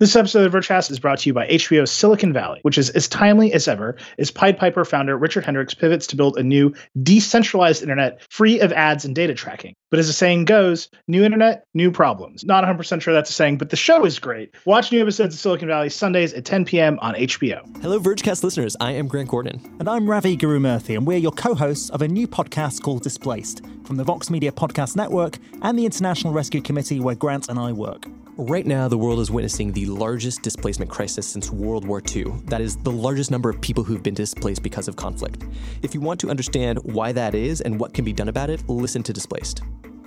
This episode of Vergecast is brought to you by HBO's Silicon Valley, which is as timely as ever as Pied Piper founder Richard Hendricks pivots to build a new decentralized internet free of ads and data tracking. But as the saying goes, new internet, new problems. Not 100% sure that's a saying, but the show is great. Watch new episodes of Silicon Valley Sundays at 10 p.m. on HBO. Hello, Vergecast listeners. I am Grant Gordon. And I'm Ravi Gurumurthy, and we're your co hosts of a new podcast called Displaced from the Vox Media Podcast Network and the International Rescue Committee, where Grant and I work. Right now, the world is witnessing the largest displacement crisis since World War II. That is the largest number of people who've been displaced because of conflict. If you want to understand why that is and what can be done about it, listen to Displaced.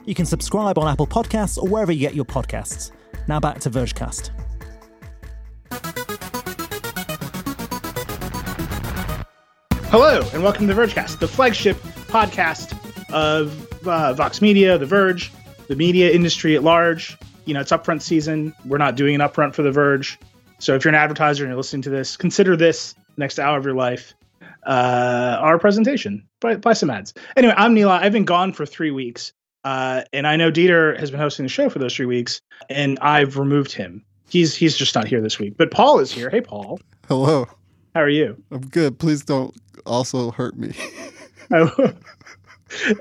You can subscribe on Apple Podcasts or wherever you get your podcasts. Now back to Vergecast. Hello, and welcome to Vergecast, the flagship podcast of uh, Vox Media, The Verge, the media industry at large. You know, it's upfront season. We're not doing an upfront for The Verge. So if you're an advertiser and you're listening to this, consider this next hour of your life uh, our presentation. Buy, buy some ads. Anyway, I'm Nilay. I've been gone for three weeks. Uh, and I know Dieter has been hosting the show for those three weeks, and I've removed him. He's he's just not here this week. But Paul is here. Hey, Paul. Hello. How are you? I'm good. Please don't also hurt me.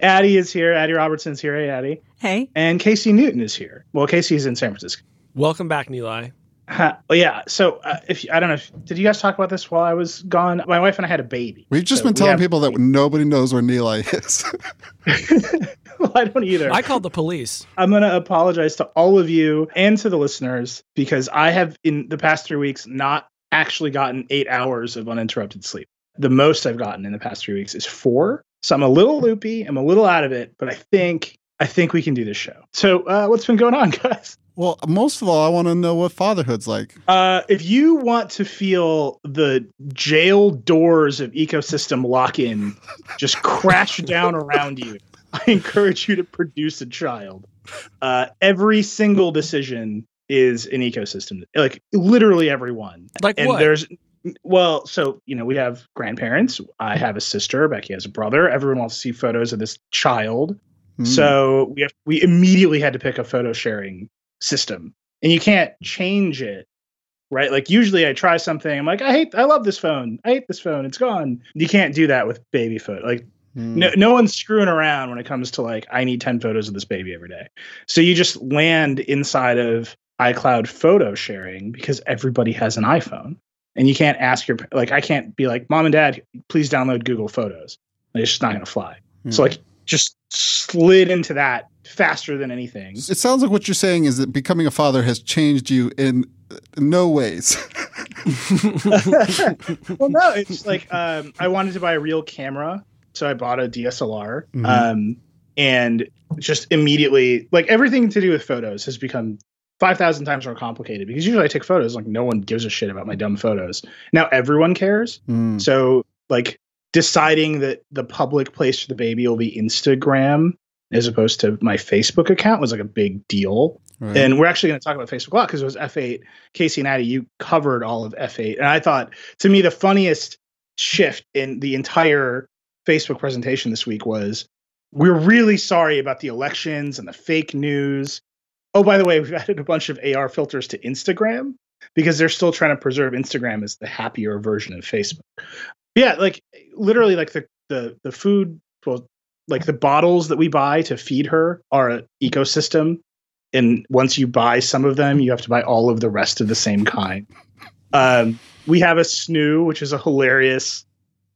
Adi is here. Adi Robertson's here. Hey, Adi. Hey. And Casey Newton is here. Well, Casey's in San Francisco. Welcome back, Nilay. Uh, well, yeah. So, uh, if I don't know, if, did you guys talk about this while I was gone? My wife and I had a baby. We've just So been telling people that nobody knows where Nilay is. well, I don't either. I called the police. I'm going to apologize to all of you and to the listeners because I have, in the past three weeks, not actually gotten eight hours of uninterrupted sleep. The most I've gotten in the past three weeks is four. So I'm a little loopy. I'm a little out of it, but I think I think we can do this show. So uh, what's been going on, guys? well, most of all, I want to know what fatherhood's like. Uh, if you want to feel the jail doors of ecosystem lock in just crash down around you, I encourage you to produce a child. Uh, every single decision is an ecosystem, like literally everyone. Like and what? there's well, so you know, we have grandparents. I have a sister. Becky has a brother. Everyone wants to see photos of this child. Hmm. So we have we immediately had to pick a photo sharing system, and you can't change it, right? Like usually I try something, I'm like, I hate, I love this phone, I hate this phone, it's gone. You can't do that with baby photo. Like Hmm. no, no one's screwing around when it comes to like I need ten photos of this baby every day. So you just land inside of iCloud photo sharing because everybody has an iPhone, and you can't ask your like I can't be like mom and dad, please download Google Photos. It's just not gonna fly. So Hmm. like just slid into that faster than anything. It sounds like what you're saying is that becoming a father has changed you in no ways. well, no, it's like um, I wanted to buy a real camera, so I bought a DSLR, Mhm. um, and just immediately, like everything to do with photos has become five thousand times more complicated because usually I take photos like no one gives a shit about my dumb photos. Now everyone cares, Hmm. so like deciding that the public place for the baby will be Instagram as opposed to my Facebook account was like a big deal. Right. And we're actually going to talk about Facebook a lot because it was F8. Casey and Adi, you covered all of F8. And I thought, to me, the funniest shift in the entire Facebook presentation this week was we're really sorry about the elections and the fake news. Oh, by the way, we've added a bunch of AR filters to Instagram because they're still trying to preserve Instagram as the happier version of Facebook. Yeah, like literally, like the the the food, well, like the bottles that we buy to feed her are an ecosystem and once you buy some of them, you have to buy all of the rest of the same kind. Um, we have a SNOO, which is a hilarious.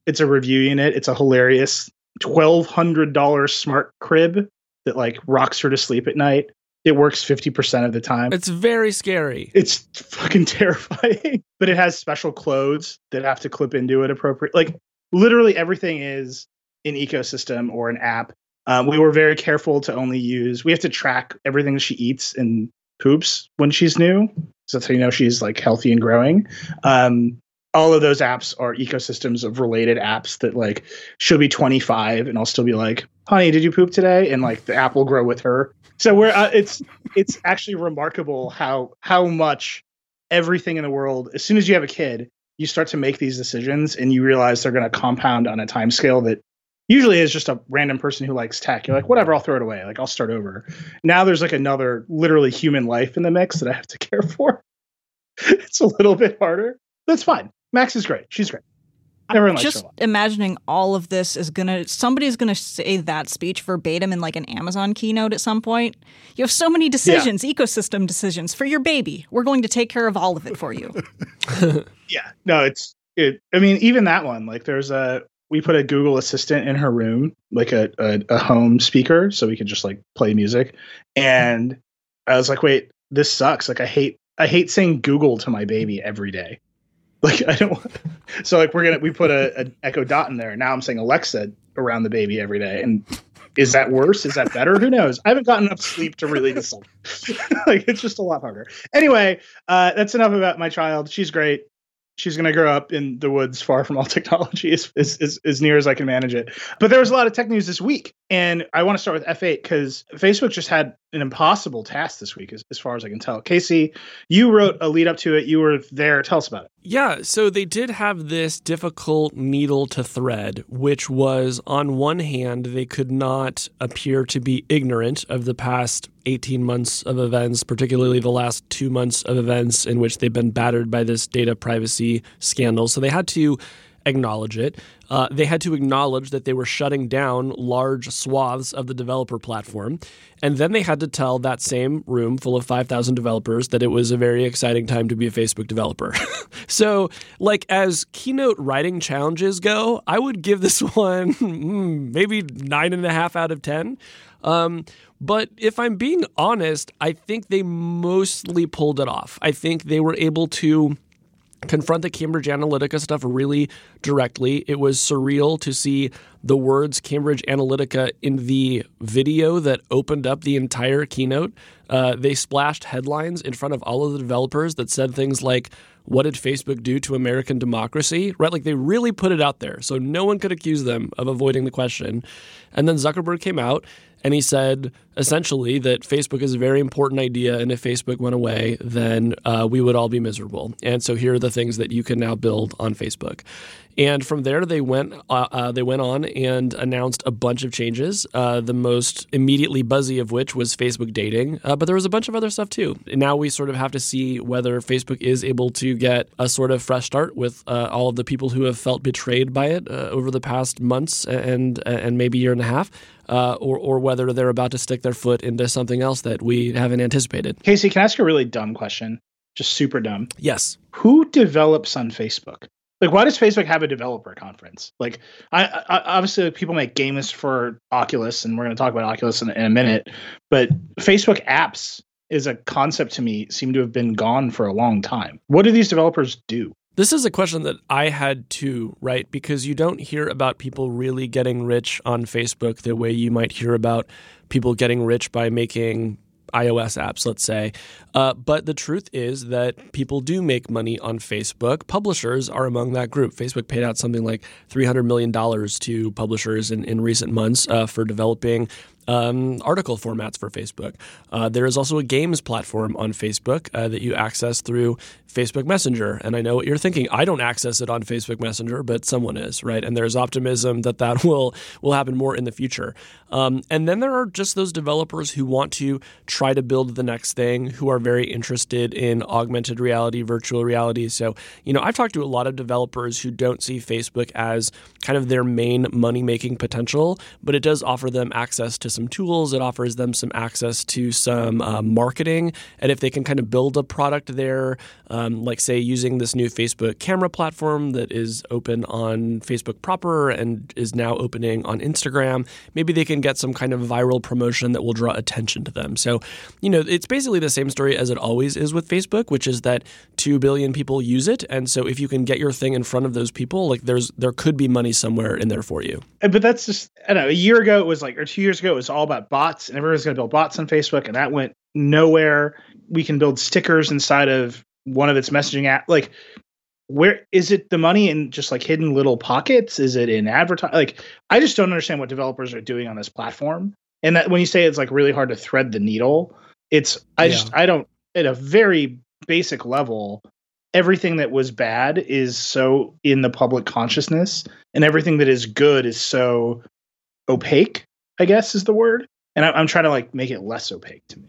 It's a review unit. It's a hilarious twelve hundred dollars smart crib that like rocks her to sleep at night. It works fifty percent of the time. It's very scary. It's fucking terrifying. but it has special clothes that have to clip into it appropriate. Like literally everything is an ecosystem or an app. Um, we were very careful to only use. We have to track everything she eats and poops when she's new, so that's how you know she's like healthy and growing. Um, all of those apps are ecosystems of related apps that like she'll be 25 and I'll still be like, "Honey, did you poop today?" And like the app will grow with her. So we're uh, it's it's actually remarkable how how much everything in the world. As soon as you have a kid, you start to make these decisions and you realize they're going to compound on a time scale that usually is just a random person who likes tech. You're like, whatever, I'll throw it away. Like I'll start over. Now there's like another literally human life in the mix that I have to care for. it's a little bit harder. That's fine. Max is great. She's great. Everyone I'm likes just her a imagining all of this is gonna somebody's gonna say that speech verbatim in like an Amazon keynote at some point. You have so many decisions, ecosystem decisions for your baby. We're going to take care of all of it for you. Yeah. No, it's it. I mean, even that one. Like, there's a we put a Google Assistant in her room, like a a, a home speaker, so we could just like play music. And I was like, wait, this sucks. Like, I hate I hate saying Google to my baby every day. Like, I don't. So like, we're gonna we put a, a Echo Dot in there. Now I'm saying Alexa around the baby every day, and is that worse? Is that better? Who knows? I haven't gotten enough sleep to really decide. like it's just a lot harder. Anyway, uh, that's enough about my child. She's great. She's going to grow up in the woods far from all technology as, as, as, as near as I can manage it. But there was a lot of tech news this week. And I want to start with F8 because Facebook just had an impossible task this week, as, as far as I can tell. Casey, you wrote a lead up to it. You were there. Tell us about it. Yeah, so they did have this difficult needle to thread, which was on one hand, they could not appear to be ignorant of the past 18 months of events, particularly the last two months of events in which they've been battered by this data privacy scandal. So they had to acknowledge it. Uh, they had to acknowledge that they were shutting down large swaths of the developer platform. And then they had to tell that same room full of 5,000 developers that it was a very exciting time to be a Facebook developer. so, like, as keynote writing challenges go, I would give this one mm, maybe nine and a half out of 10. Um, but if I'm being honest, I think they mostly pulled it off. I think they were able to confront the Cambridge Analytica stuff really directly. It was surreal to see the words Cambridge Analytica in the video that opened up the entire keynote. Uh, they splashed headlines in front of all of the developers that said things like, What did Facebook do to American democracy? Right? Like they really put it out there. So no one could accuse them of avoiding the question. And then Zuckerberg came out and he said essentially that Facebook is a very important idea, and if Facebook went away, then uh, we would all be miserable. And so here are the things that you can now build on Facebook. And from there, they went uh, uh, they went on and announced a bunch of changes. Uh, the most immediately buzzy of which was Facebook dating, uh, but there was a bunch of other stuff too. And now we sort of have to see whether Facebook is able to get a sort of fresh start with uh, all of the people who have felt betrayed by it over the past months and and maybe year and a half. Uh, or, or whether they're about to stick their foot into something else that we haven't anticipated. Casey, can I ask a really dumb question? Just super dumb. Yes. Who develops on Facebook? Like, why does Facebook have a developer conference? Like, I, I obviously people make games for Oculus, and we're going to talk about Oculus in, in a minute. But Facebook apps is a concept to me seem to have been gone for a long time. What do these developers do? This is a question that I had too, right? Because you don't hear about people really getting rich on Facebook the way you might hear about people getting rich by making iOS apps, let's say. Uh, but the truth is that people do make money on Facebook. Publishers are among that group. Facebook paid out something like $300 million to publishers in, in recent months uh, for developing um, article formats for Facebook. Uh, there is also a games platform on Facebook uh, that you access through Facebook Messenger. And I know what you're thinking. I don't access it on Facebook Messenger, but someone is, right? And there's optimism that that will will happen more in the future. Um, and then there are just those developers who want to try to build the next thing, who are very interested in augmented reality, virtual reality. So, you know, I've talked to a lot of developers who don't see Facebook as kind of their main money making potential, but it does offer them access to some tools. It offers them some access to some uh, marketing. And if they can kind of build a product there, um, like say using this new Facebook camera platform that is open on Facebook proper and is now opening on Instagram, maybe they can get some kind of viral promotion that will draw attention to them. So, you know, it's basically the same story as it always is with Facebook, which is that 2 billion people use it. And so if you can get your thing in front of those people, like there's there could be money somewhere in there for you. But that's just I don't know. A year ago it was like, or two years ago it was all about bots, and everyone's going to build bots on Facebook, and that went nowhere. We can build stickers inside of one of its messaging app. Like, where is it? The money in just like hidden little pockets? Is it in advertise? Like, I just don't understand what developers are doing on this platform. And that when you say it's like really hard to thread the needle, it's I Yeah. just I don't at a very basic level everything that was bad is so in the public consciousness and everything that is good is so opaque i guess is the word. And I, i'm trying to like make it less opaque to me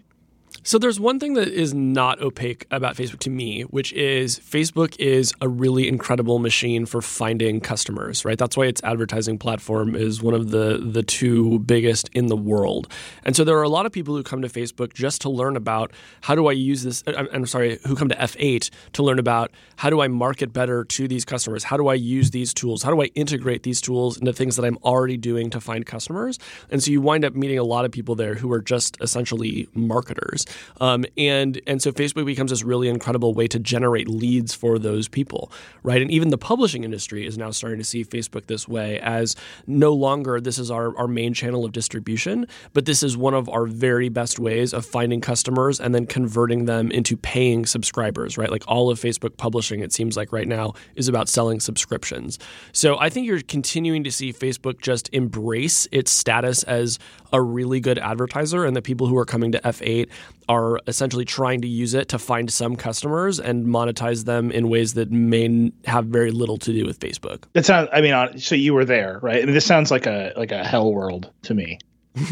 So there's one thing that is not opaque about Facebook to me, which is Facebook is a really incredible machine for finding customers, right? That's why its advertising platform is one of the the two biggest in the world. And so there are a lot of people who come to Facebook just to learn about how do I use this uh, I'm, I'm sorry, who come to F8 to learn about how do I market better to these customers? How do I use these tools? How do I integrate these tools into things that I'm already doing to find customers? And so you wind up meeting a lot of people there who are just essentially marketers. Um, and and so Facebook becomes this really incredible way to generate leads for those people, right? And even the publishing industry is now starting to see Facebook this way as no longer this is our, our main channel of distribution, but this is one of our very best ways of finding customers and then converting them into paying subscribers, right? Like all of Facebook publishing, it seems like right now, is about selling subscriptions. So I think you're continuing to see Facebook just embrace its status as a really good advertiser and the people who are coming to F8 are essentially trying to use it to find some customers and monetize them in ways that may have very little to do with Facebook. That sounds. I mean, so you were there, right? I mean, this sounds like a like a hell world to me.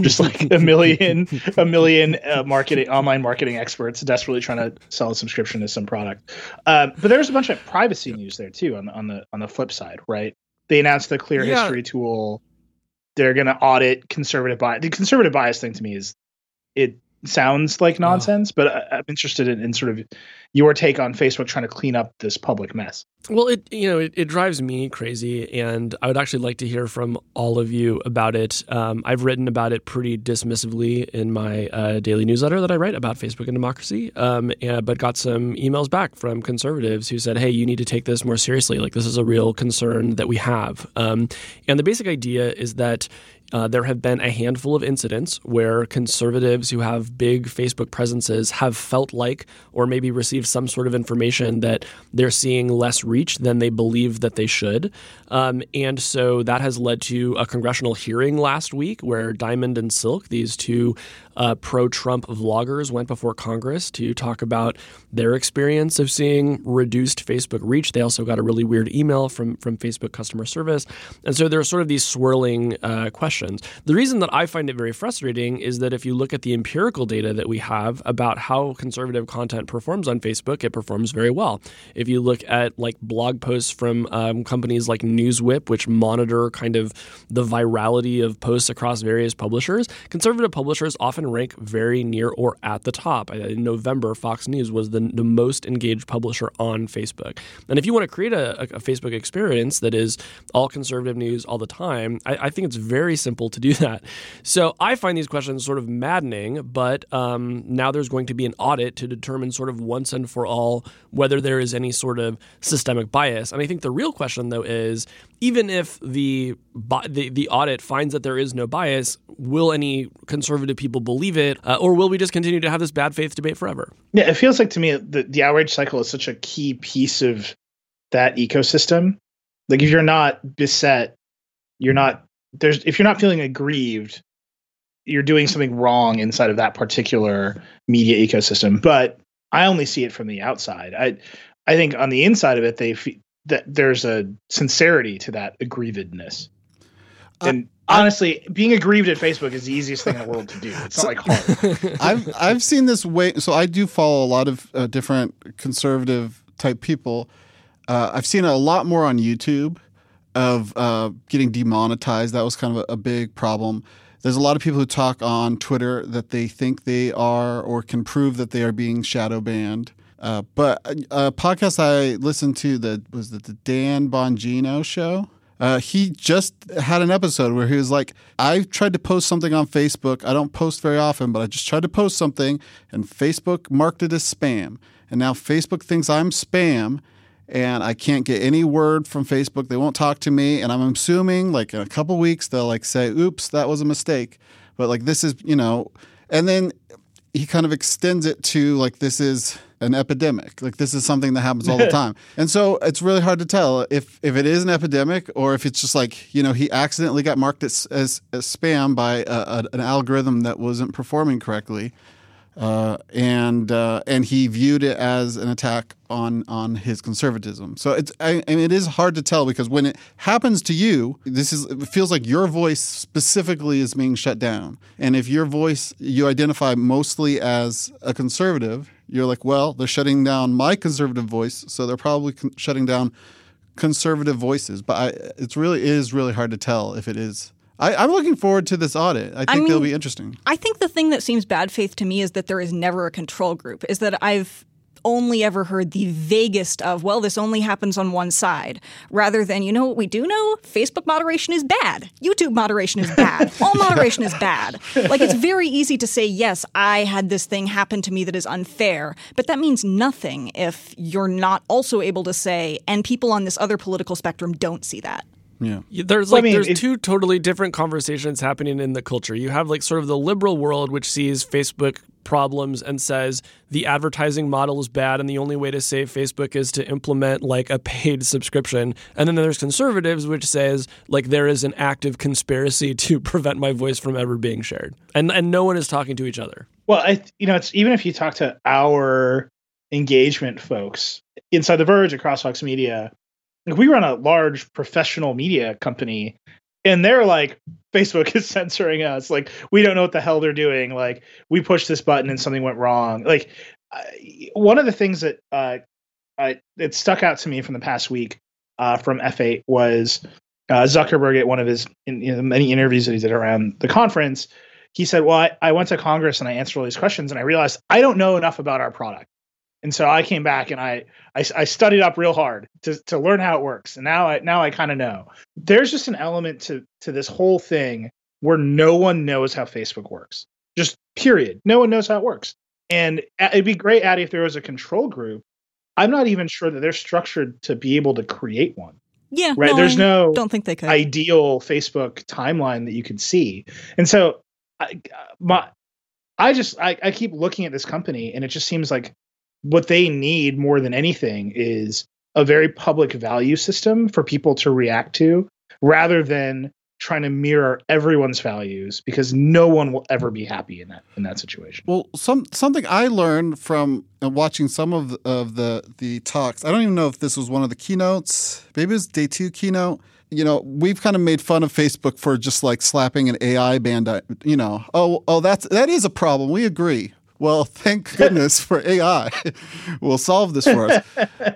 Just like a million, a million uh, marketing online marketing experts desperately trying to sell a subscription to some product. Um, but there's a bunch of privacy news there too. On the on the on the flip side, right? They announced the Clear Yeah. History tool. They're going to audit conservative bias. The conservative bias thing to me is it sounds like nonsense, but I, I'm interested in, in sort of your take on Facebook trying to clean up this public mess. Well, it you know it, it drives me crazy, and I would actually like to hear from all of you about it. Um, I've written about it pretty dismissively in my uh, daily newsletter that I write about Facebook and democracy, um, and, but got some emails back from conservatives who said, "Hey, you need to take this more seriously. Like this is a real concern that we have." Um, and the basic idea is that uh, there have been a handful of incidents where conservatives who have big Facebook presences have felt like, or maybe received some sort of information that they're seeing less reach than they believe that they should. Um, and so that has led to a congressional hearing last week where Diamond and Silk, these two uh, pro Trump vloggers, went before Congress to talk about their experience of seeing reduced Facebook reach. They also got a really weird email from, from Facebook customer service. And so there are sort of these swirling uh, questions. The reason that I find it very frustrating is that if you look at the empirical data that we have about how conservative content performs on Facebook, it performs very well. If you look at like blog posts from um, companies like Newswhip, which monitor kind of the virality of posts across various publishers, conservative publishers often rank very near or at the top. In November, Fox News was the, the most engaged publisher on Facebook. And if you want to create a, a, a Facebook experience that is all conservative news all the time, I, I think it's very simple to do that. So I find these questions sort of maddening, but um, now there's going to be an audit to determine sort of once and for all whether there is any sort of systemic bias. And I think the real question, though, is even if the, the the audit finds that there is no bias, will any conservative people believe it, uh, or will we just continue to have this bad faith debate forever? Yeah, it feels like to me that the outrage cycle is such a key piece of that ecosystem. Like if you're not beset, you're not there's if you're not feeling aggrieved, you're doing something wrong inside of that particular media ecosystem. But I only see it from the outside. I I think on the inside of it, they that there's a sincerity to that aggrievedness. And honestly, being aggrieved at Facebook is the easiest thing in the world to do. It's not like hard. I've I've seen this way. So I do follow a lot of uh, different conservative type people. Uh, I've seen a lot more on YouTube of uh, getting demonetized. That was kind of a, a big problem. There's a lot of people who talk on Twitter that they think they are or can prove that they are being shadow banned. Uh, but a, a podcast I listened to that was it the Dan Bongino show. Uh, he just had an episode where he was like, I tried to post something on Facebook. I don't post very often, but I just tried to post something, and Facebook marked it as spam. And now Facebook thinks I'm spam, and I can't get any word from Facebook. They won't talk to me, and I'm assuming like in a couple weeks they'll like say, "Oops, that was a mistake." But like this is, you know, and then he kind of extends it to like this is an epidemic. Like this is something that happens all the time. And so it's really hard to tell if if it is an epidemic or if it's just like, you know, he accidentally got marked as as, as spam by a, a, an algorithm that wasn't performing correctly. Uh, and uh, and he viewed it as an attack on on his conservatism. So it's I, I mean, it is hard to tell because when it happens to you, this is it feels like your voice specifically is being shut down. And if your voice you identify mostly as a conservative, you're like, well, they're shutting down my conservative voice, so they're probably con- shutting down conservative voices. But I, it's really it is really hard to tell if it is I, am looking forward to this audit. I think I mean, it'll be interesting. I think the thing that seems bad faith to me is that there is never a control group. Is that I've only ever heard the vaguest of, well, this only happens on one side, rather than, you know what we do know? Facebook moderation is bad. YouTube moderation is bad. All moderation is bad. Like, it's very easy to say, yes, I had this thing happen to me that is unfair, but that means nothing if you're not also able to say, and people on this other political spectrum don't see that. Yeah. There's like well, I mean, there's it, two totally different conversations happening in the culture. You have like sort of the liberal world which sees Facebook problems and says the advertising model is bad and the only way to save Facebook is to implement like a paid subscription. And then there's conservatives which says like there is an active conspiracy to prevent my voice from ever being shared. And and no one is talking to each other. Well, I you know, it's even if you talk to our engagement folks inside the Verge across Vox Media, like we run a large professional media company and they're like facebook is censoring us like we don't know what the hell they're doing like we pushed this button and something went wrong like I, one of the things that uh I, it stuck out to me from the past week uh, from F8 was uh, Zuckerberg at one of his in, know, many interviews that he did around the conference. He said, "Well, I, I went to Congress and I answered all these questions, and I realized I don't know enough about our product. And so I came back and I, I, I studied up real hard to, to learn how it works. And now I now I kind of know. There's just an element to to this whole thing where no one knows how Facebook works. Just period. No one knows how it works. And it'd be great, Adi, if there was a control group. I'm not even sure that they're structured to be able to create one. Yeah, right. No, There's no don't think they could. ideal Facebook timeline that you could see, and so I, uh, my, I just I, I keep looking at this company, and it just seems like what they need more than anything is a very public value system for people to react to rather than trying to mirror everyone's values because no one will ever be happy in that in that situation. Well, some something I learned from uh, watching some of the, of the the talks. I don't even know if this was one of the keynotes. Maybe it was day 2 keynote. You know, we've kind of made fun of Facebook for just like slapping an AI band. You know, oh, oh, that's that is a problem. We agree. Well, thank goodness for AI will solve this for us.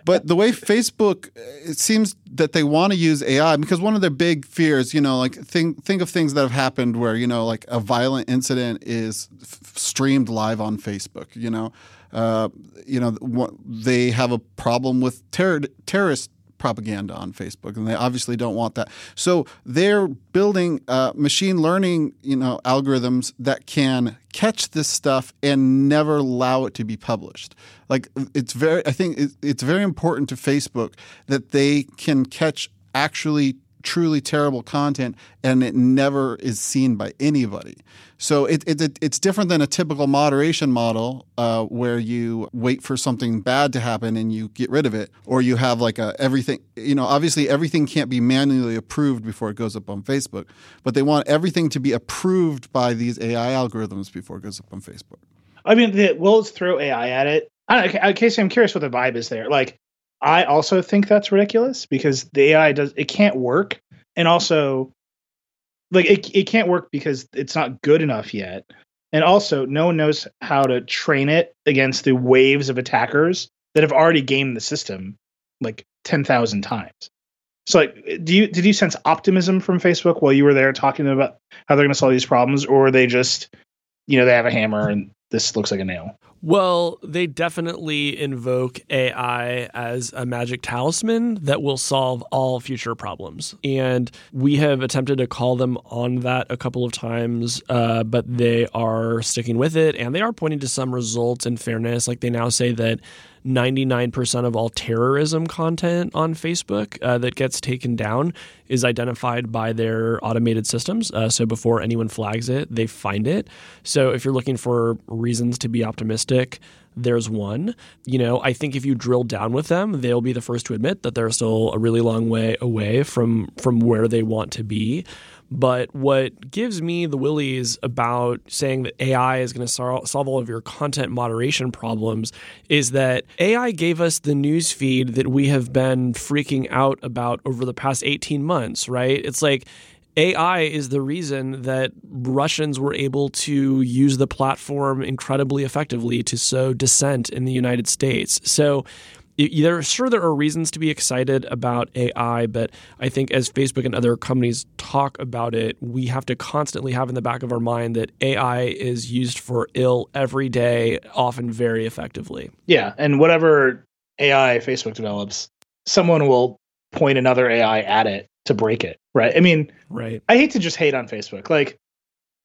But the way Facebook, it seems that they want to use AI because one of their big fears, you know, like think think of things that have happened where you know, like a violent incident is f- streamed live on Facebook. You know, uh, you know, they have a problem with terror, terrorist propaganda on Facebook, and they obviously don't want that. So they're building uh, machine learning, you know, algorithms that can catch this stuff and never allow it to be published. Like it's very, I think it's very important to Facebook that they can catch actually truly terrible content and it never is seen by anybody. So it, it, it's different than a typical moderation model uh, where you wait for something bad to happen and you get rid of it, or you have like a everything. You know, obviously everything can't be manually approved before it goes up on Facebook, but they want everything to be approved by these AI algorithms before it goes up on Facebook. I mean, the, we'll throw AI at it. I don't know, Casey, I'm curious what the vibe is there. Like, I also think that's ridiculous because the AI does it can't work, and also like it it can't work because it's not good enough yet. And also, no one knows how to train it against the waves of attackers that have already gamed the system like 10,000 times. So like do you did you sense optimism from Facebook while you were there talking about how they're going to solve these problems or they just you know they have a hammer and this looks like a nail? Well, they definitely invoke AI as a magic talisman that will solve all future problems. And we have attempted to call them on that a couple of times, uh, but they are sticking with it and they are pointing to some results in fairness. Like they now say that 99% of all terrorism content on Facebook uh, that gets taken down is identified by their automated systems. Uh, so before anyone flags it, they find it. So if you're looking for reasons to be optimistic, there's one. You know, I think if you drill down with them, they'll be the first to admit that they're still a really long way away from from where they want to be. But what gives me the willies about saying that AI is going to sol- solve all of your content moderation problems is that AI gave us the news feed that we have been freaking out about over the past 18 months, right? It's like AI is the reason that Russians were able to use the platform incredibly effectively to sow dissent in the United States. So there sure there are reasons to be excited about AI, but I think as Facebook and other companies talk about it, we have to constantly have in the back of our mind that AI is used for ill every day, often very effectively. Yeah, and whatever AI Facebook develops, someone will point another AI at it to break it, right? I mean, right. I hate to just hate on Facebook. Like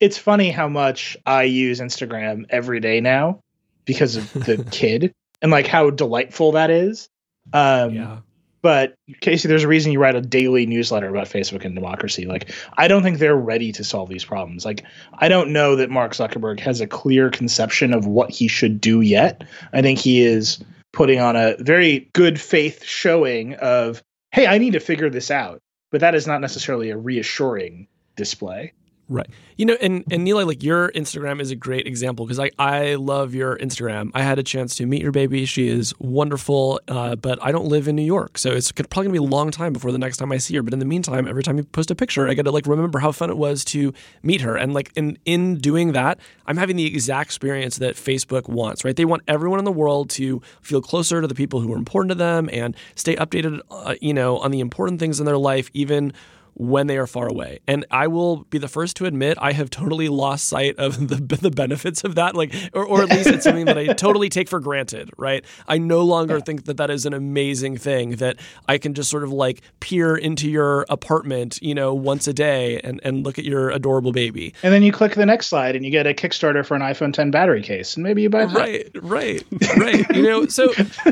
it's funny how much I use Instagram every day now because of the kid and like how delightful that is. Um, yeah. But Casey, there's a reason you write a daily newsletter about Facebook and democracy. Like, I don't think they're ready to solve these problems. Like, I don't know that Mark Zuckerberg has a clear conception of what he should do yet. I think he is putting on a very good faith showing of, hey, I need to figure this out. But that is not necessarily a reassuring display. Right. You know, and and Nilay, like your Instagram is a great example because I I love your Instagram. I had a chance to meet your baby. She is wonderful, uh, but I don't live in New York, so it's probably gonna be a long time before the next time I see her. But in the meantime, every time you post a picture, I got to like remember how fun it was to meet her, and like in in doing that, I'm having the exact experience that Facebook wants. Right? They want everyone in the world to feel closer to the people who are important to them and stay updated, uh, you know, on the important things in their life, even when they are far away. And I will be the first to admit I have totally lost sight of the, the benefits of that, like, or, or at least it's something that I totally take for granted, right? I no longer think that that is an amazing thing that I can just sort of like peer into your apartment, you know, once a day and, and look at your adorable baby. And then you click the next slide and you get a Kickstarter for an iPhone 10 battery case, and maybe you buy that. Right, right, right. you know, so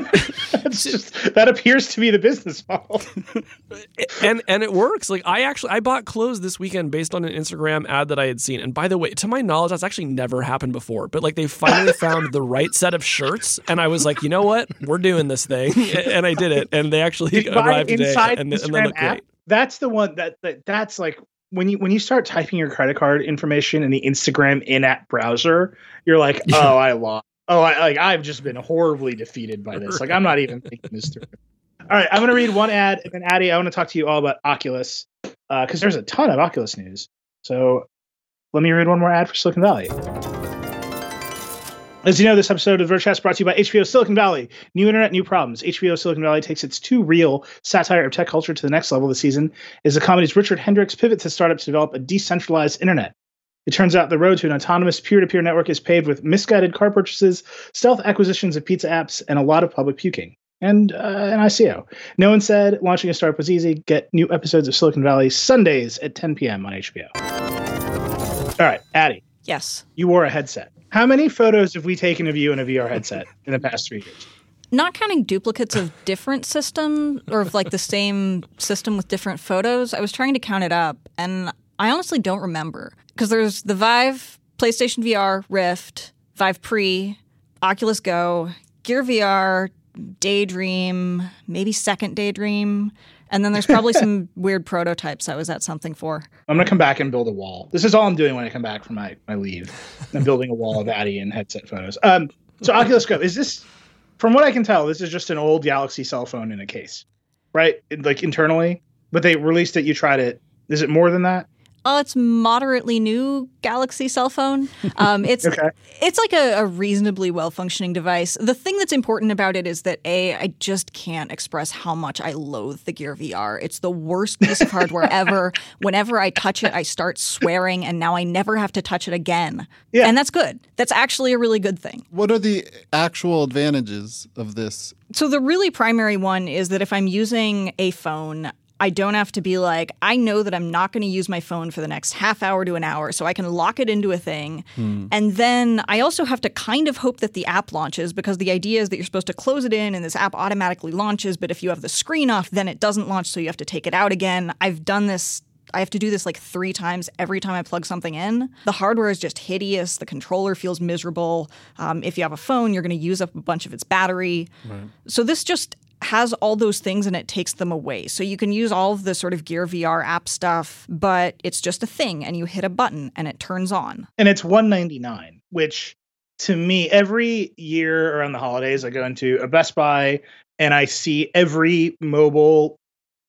that's just that appears to be the business model, and and it works. Like I actually I bought clothes this weekend based on an Instagram ad that I had seen. And by the way, to my knowledge, that's actually never happened before. But like they finally found the right set of shirts, and I was like, you know what, we're doing this thing, and I did it. And they actually arrived today, and, and, they look great. That's the one that, that that's like when you when you start typing your credit card information in the Instagram in-app browser, you're like, oh, I lost. Oh, I like I've just been horribly defeated by this. Like I'm not even thinking this through. All right, I'm going to read one ad, and then Adi, I want to talk to you all about Oculus because uh, there's a ton of Oculus news. So let me read one more ad for Silicon Valley. As you know, this episode of Vergecast is brought to you by HBO Silicon Valley. New internet, new problems. HBO Silicon Valley takes its too real satire of tech culture to the next level this season as the comedy's Richard Hendricks pivots his startup to develop a decentralized internet. It turns out the road to an autonomous peer-to-peer network is paved with misguided car purchases, stealth acquisitions of pizza apps, and a lot of public puking and uh, an ICO. No one said launching a startup was easy. Get new episodes of Silicon Valley Sundays at 10 p.m. on HBO. All right, Adi. Yes. You wore a headset. How many photos have we taken of you in a VR headset in the past three years? Not counting duplicates of different systems or of like the same system with different photos. I was trying to count it up, and I honestly don't remember because there's the Vive, PlayStation VR, Rift, Vive Pre, Oculus Go, Gear VR, Daydream, maybe Second Daydream. And then there's probably some weird prototypes I was at something for. I'm gonna come back and build a wall. This is all I'm doing when I come back from my, my leave. I'm building a wall of Adi and headset photos. Um, so Oculus Go is this, from what I can tell, this is just an old Galaxy cell phone in a case, right? Like internally, but they released it. You tried it. Is it more than that? Oh, it's moderately new Galaxy cell phone. Um, it's okay. it's like a, a reasonably well functioning device. The thing that's important about it is that a I just can't express how much I loathe the Gear VR. It's the worst piece of hardware ever. Whenever I touch it, I start swearing, and now I never have to touch it again. Yeah. and that's good. That's actually a really good thing. What are the actual advantages of this? So the really primary one is that if I'm using a phone, I don't have to be like, I know that I'm not going to use my phone for the next half hour to an hour, so I can lock it into a thing. Hmm. And then I also have to kind of hope that the app launches because the idea is that you're supposed to close it in and this app automatically launches. But if you have the screen off, then it doesn't launch, so you have to take it out again. I've done this I have to do this like three times every time I plug something in. The hardware is just hideous. The controller feels miserable. Um, if you have a phone, you're going to use up a bunch of its battery. Right. So this just has all those things and it takes them away. So you can use all of the sort of Gear VR app stuff, but it's just a thing and you hit a button and it turns on. And it's 199, which to me every year around the holidays I go into a Best Buy and I see every mobile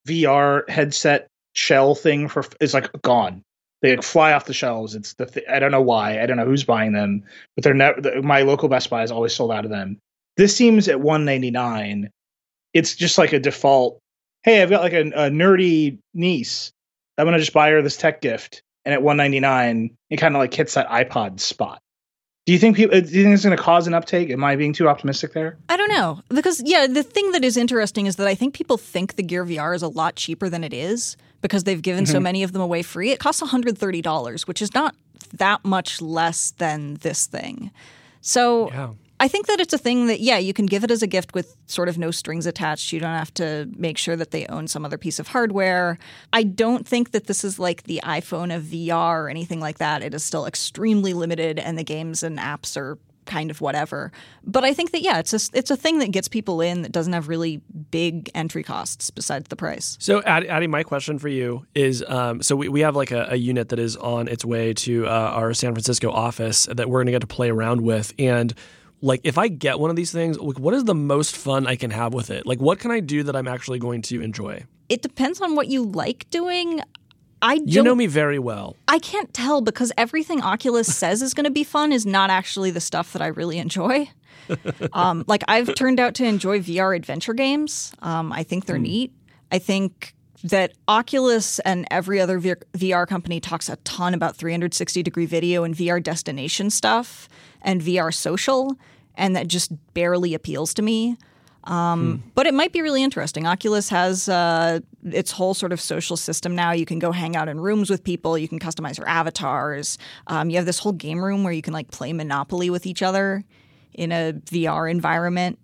VR headset shell thing for is like gone. They like fly off the shelves. It's the th- I don't know why. I don't know who's buying them, but they're never. My local Best Buy is always sold out of them. This seems at 199. It's just like a default. Hey, I've got like a, a nerdy niece. I'm gonna just buy her this tech gift, and at 199, it kind of like hits that iPod spot. Do you think people? Do you think it's going to cause an uptake? Am I being too optimistic there? I don't know because yeah, the thing that is interesting is that I think people think the Gear VR is a lot cheaper than it is because they've given mm-hmm. so many of them away free. It costs one hundred thirty dollars, which is not that much less than this thing. So yeah. I think that it's a thing that, yeah, you can give it as a gift with sort of no strings attached. You don't have to make sure that they own some other piece of hardware. I don't think that this is like the iPhone of VR or anything like that. It is still extremely limited, and the games and apps are kind of whatever. But I think that yeah, it's a it's a thing that gets people in that doesn't have really big entry costs besides the price. So, Adi, my question for you is: um, so we, we have like a, a, unit that is on its way to uh, our San Francisco office that we're going to get to play around with, and like if I get one of these things, like what is the most fun I can have with it? Like what can I do that I'm actually going to enjoy? It depends on what you like doing. I you know me very well. I can't tell because everything Oculus says is going to be fun is not actually the stuff that I really enjoy. um, like I've turned out to enjoy VR adventure games. Um, I think they're mm. neat. I think that Oculus and every other VR company talks a ton about 360 degree video and VR destination stuff and VR social and that just barely appeals to me. Um, hmm. But it might be really interesting. Oculus has uh, its whole sort of social system now. You can go hang out in rooms with people. You can customize your avatars. Um, you have this whole game room where you can like play Monopoly with each other in a VR environment.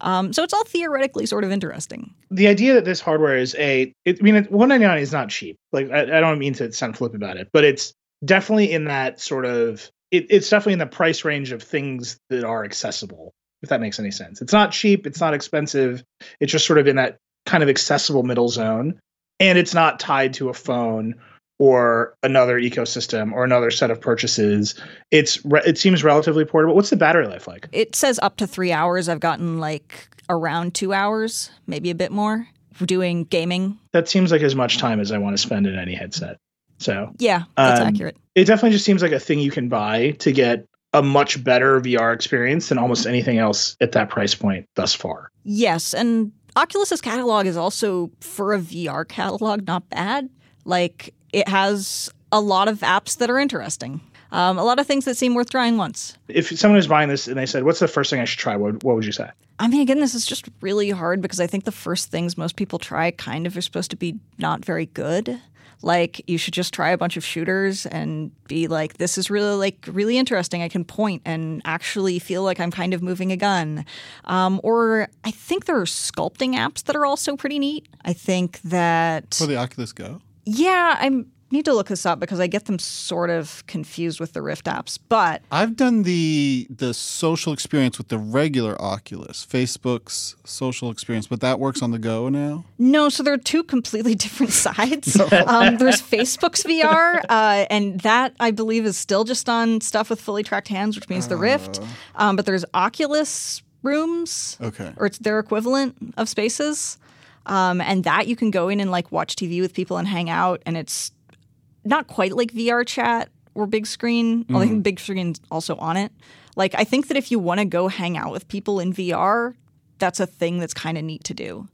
Um, so it's all theoretically sort of interesting. The idea that this hardware is a, it, I mean, 199 is not cheap. Like I, I don't mean to sound flip about it, but it's definitely in that sort of it, it's definitely in the price range of things that are accessible if that makes any sense. It's not cheap it's not expensive it's just sort of in that kind of accessible middle zone and it's not tied to a phone or another ecosystem or another set of purchases. It's it seems relatively portable. What's the battery life like? It says up to three hours. I've gotten like around two hours maybe a bit more doing gaming. That seems like as much time as i want to spend in any headset so yeah, that's um, accurate. It definitely just seems like a thing you can buy to get a much better VR experience than almost anything else at that price point thus far. Yes, and Oculus's catalog is also for a VR catalog not bad. Like it has a lot of apps that are interesting. Um, a lot of things that seem worth trying once. If someone was buying this and they said, "What's the first thing I should try?" What, what would you say? I mean, again, this is just really hard because I think the first things most people try kind of are supposed to be not very good. Like you should just try a bunch of shooters and be like, this is really like really interesting. I can point and actually feel like I'm kind of moving a gun. Um, or I think there are sculpting apps that are also pretty neat. I think that for the Oculus Go. Yeah, I'm need to look this up because I get them sort of confused with the Rift apps. But I've done the the social experience with the regular Oculus, Facebook's social experience, but that works on the go now. No, so there are two completely different sides. um, there's Facebook's VR, uh, and that I believe is still just on stuff with fully tracked hands, which means the Rift. Uh. Um, but there's Oculus rooms, okay, or it's their equivalent of spaces. Um, and that you can go in and like watch TV with people and hang out, and it's not quite like VRChat or big screen. Mm. I think big screen's also on it. Like I think that if you want to go hang out with people in VR, that's a thing that's kind of neat to do.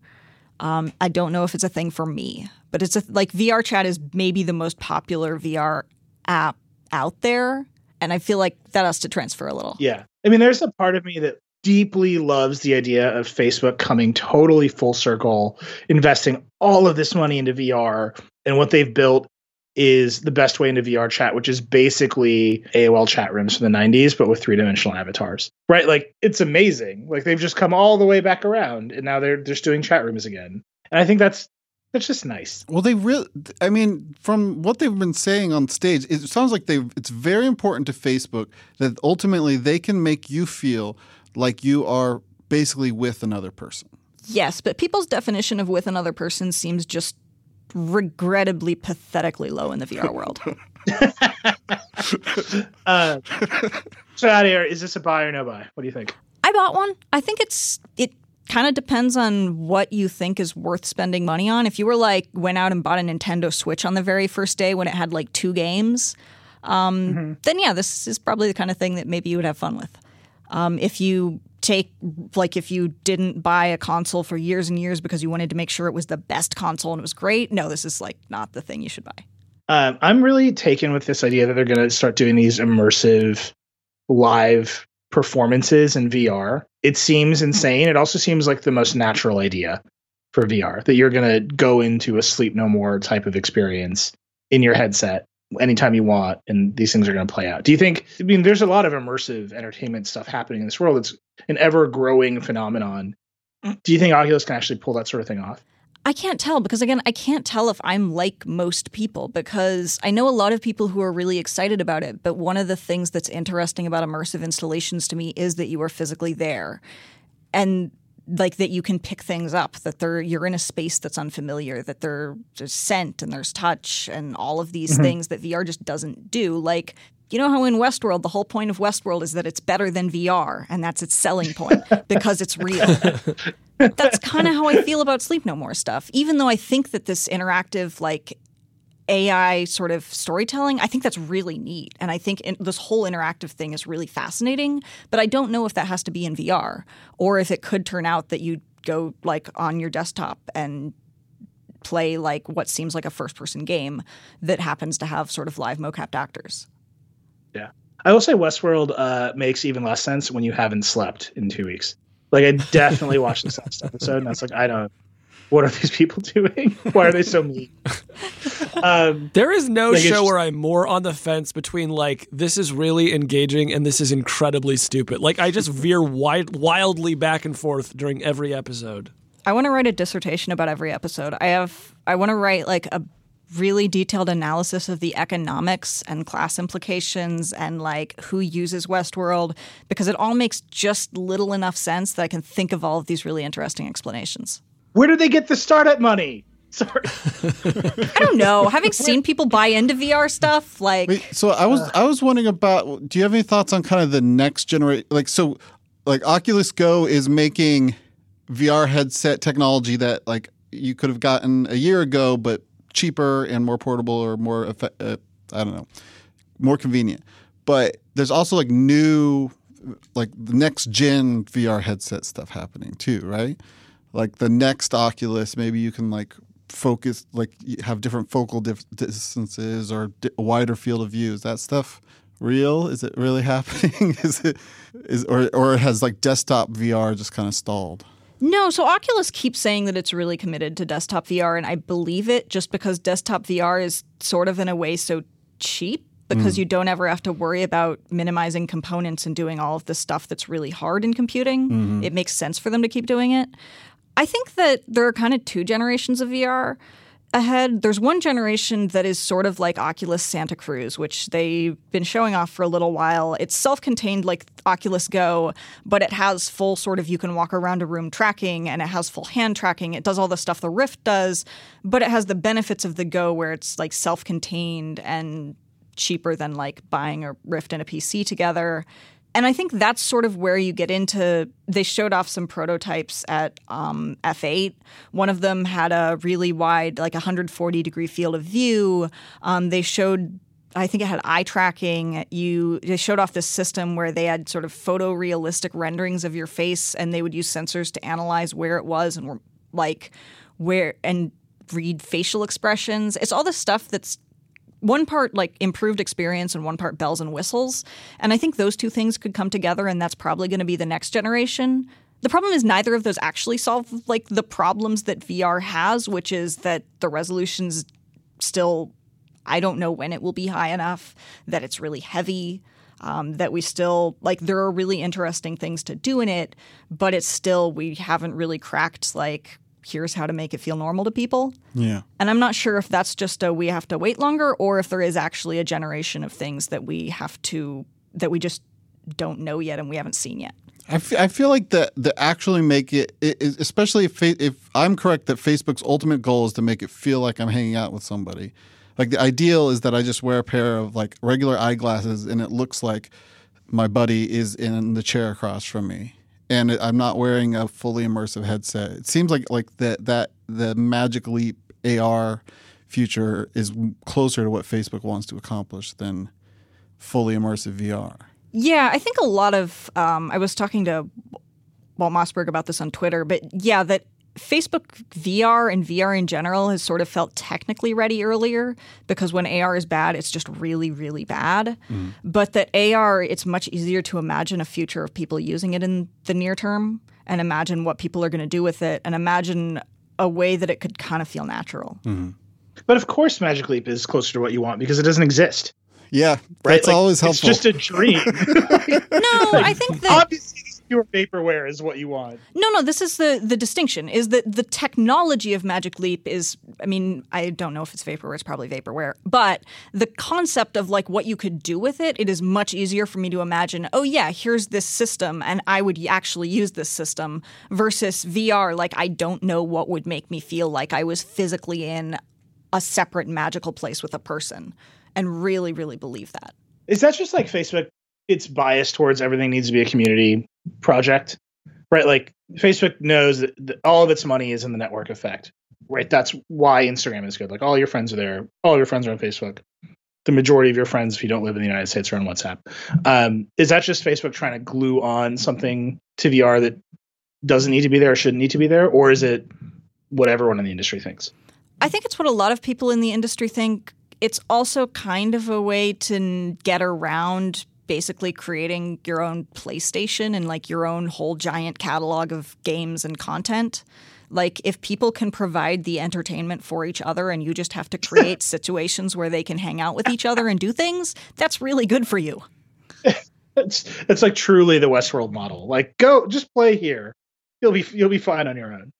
Um, I don't know if it's a thing for me, but it's a, like VRChat is maybe the most popular VR app out there, and I feel like that has to transfer a little. Yeah, I mean, there's a part of me that deeply loves the idea of Facebook coming totally full circle, investing all of this money into VR, and what they've built is the best way into VRChat, which is basically AOL chat rooms from the 90s, but with three dimensional avatars. Right? Like it's amazing. Like they've just come all the way back around and now they're just doing chat rooms again. And I think that's That's just nice. Well, they really, I mean, from what they've been saying on stage, it sounds like they it's very important to Facebook that ultimately they can make you feel like you are basically with another person. Yes, but people's definition of with another person seems just regrettably pathetically low in the VR world. uh, so out here, is this a buy or no buy? What do you think? I bought one. I think it's it kind of depends on what you think is worth spending money on. If you were like went out and bought a Nintendo Switch on the very first day when it had like two games, um, mm-hmm. then yeah, this is probably the kind of thing that maybe you would have fun with. Um, if you take like if you didn't buy a console for years and years because you wanted to make sure it was the best console and it was great, no, this is like not the thing you should buy. Um, I'm really taken with this idea that they're going to start doing these immersive live performances in VR. It seems insane. It also seems like the most natural idea for VR that you're going to go into a sleep no more type of experience in your headset anytime you want and these things are going to play out. Do you think I mean there's a lot of immersive entertainment stuff happening in this world. It's an ever growing phenomenon. Mm. Do you think Oculus can actually pull that sort of thing off? I can't tell because again, I can't tell if I'm like most people because I know a lot of people who are really excited about it, but one of the things that's interesting about immersive installations to me is that you are physically there. And like that you can pick things up that they're you're in a space that's unfamiliar that there, there's scent and there's touch and all of these mm-hmm. things that VR just doesn't do like you know how in Westworld the whole point of Westworld is that it's better than VR and that's its selling point because it's real. that's kind of how I feel about Sleep No More stuff. Even though I think that this interactive like AI sort of storytelling, I think that's really neat. And I think in, this whole interactive thing is really fascinating. But I don't know if that has to be in VR or if it could turn out that you go like on your desktop and play like what seems like a first person game that happens to have sort of live mocapped actors. Yeah. I will say Westworld uh, makes even less sense when you haven't slept in two weeks. Like I definitely watched this last episode and I was like, I don't what are these people doing? Why are they so mean? Um, there is no like show where I'm more on the fence between like this is really engaging and this is incredibly stupid. Like I just veer wild, wildly back and forth during every episode. I want to write a dissertation about every episode. I have I want to write like a really detailed analysis of the economics and class implications and like who uses Westworld because it all makes just little enough sense that I can think of all of these really interesting explanations. Where do they get the startup money? Sorry. I don't know. Having seen people buy into VR stuff, like Wait, so I was I was wondering about do you have any thoughts on kind of the next generation like so like Oculus Go is making VR headset technology that like you could have gotten a year ago but cheaper and more portable or more uh, I don't know, more convenient. But there's also like new like the next gen VR headset stuff happening too, right? Like the next Oculus, maybe you can like focus, like have different focal dif- distances or di- wider field of view. Is that stuff real? Is it really happening? is it is or or has like desktop VR just kind of stalled? No, so Oculus keeps saying that it's really committed to desktop VR, and I believe it just because desktop VR is sort of in a way so cheap because mm. you don't ever have to worry about minimizing components and doing all of the stuff that's really hard in computing. Mm-hmm. It makes sense for them to keep doing it. I think that there are kind of two generations of VR ahead. There's one generation that is sort of like Oculus Santa Cruz, which they've been showing off for a little while. It's self contained like Oculus Go, but it has full sort of you can walk around a room tracking and it has full hand tracking. It does all the stuff the Rift does, but it has the benefits of the Go where it's like self contained and cheaper than like buying a Rift and a PC together. And I think that's sort of where you get into. They showed off some prototypes at um, F8. One of them had a really wide, like 140 degree field of view. Um, they showed I think it had eye tracking. You they showed off this system where they had sort of photorealistic renderings of your face, and they would use sensors to analyze where it was and like where and read facial expressions. It's all the stuff that's one part like improved experience and one part bells and whistles. And I think those two things could come together, and that's probably going to be the next generation. The problem is neither of those actually solve like the problems that VR has, which is that the resolution's still I don't know when it will be high enough, that it's really heavy, um, that we still like there are really interesting things to do in it, but it's still we haven't really cracked like here's how to make it feel normal to people. Yeah. And I'm not sure if that's just a we have to wait longer or if there is actually a generation of things that we have to that we just don't know yet and we haven't seen yet. I I feel like the the actually make it, it it- especially if fa- if I'm correct that Facebook's ultimate goal is to make it feel like I'm hanging out with somebody. Like the ideal is that I just wear a pair of like regular eyeglasses and it looks like my buddy is in the chair across from me and I'm not wearing a fully immersive headset. It seems like like that that the Magic Leap AR future is closer to what Facebook wants to accomplish than fully immersive VR. Yeah, I think a lot of um, I was talking to Walt Mossberg about this on Twitter, but yeah, that Facebook VR and VR in general has sort of felt technically ready earlier because when AR is bad, it's just really, really bad. Mm-hmm. But that AR, it's much easier to imagine a future of people using it in the near term and imagine what people are going to do with it and imagine a way that it could kind of feel natural. Mm-hmm. But of course, Magic Leap is closer to what you want because it doesn't exist. Yeah, Right? that's Like, always helpful. It's just a dream. No, I think that Obviously, pure vaporware is what you want. No, no, this is the the distinction is that the technology of Magic Leap is I mean, I don't know if it's vaporware, it's probably vaporware, but the concept of like what you could do with it, it is much easier for me to imagine, oh yeah, here's this system and I would actually use this system versus VR like I don't know what would make me feel like I was physically in a separate magical place with a person and really really believe that. Is that just like Facebook? It's biased towards everything needs to be a community project, right? Like Facebook knows that all of its money is in the network effect, right? That's why Instagram is good. Like all your friends are there, all your friends are on Facebook. The majority of your friends, if you don't live in the United States, are on WhatsApp. Um, is that just Facebook trying to glue on something to VR that doesn't need to be there or shouldn't need to be there, or is it what everyone in the industry thinks? I think it's what a lot of people in the industry think. It's also kind of a way to get around basically creating your own PlayStation and like your own whole giant catalog of games and content. Like, if people can provide the entertainment for each other and you just have to create situations where they can hang out with each other and do things, that's really good for you. It's it's like truly the Westworld model. Like go just play here. You'll be you'll be fine on your own.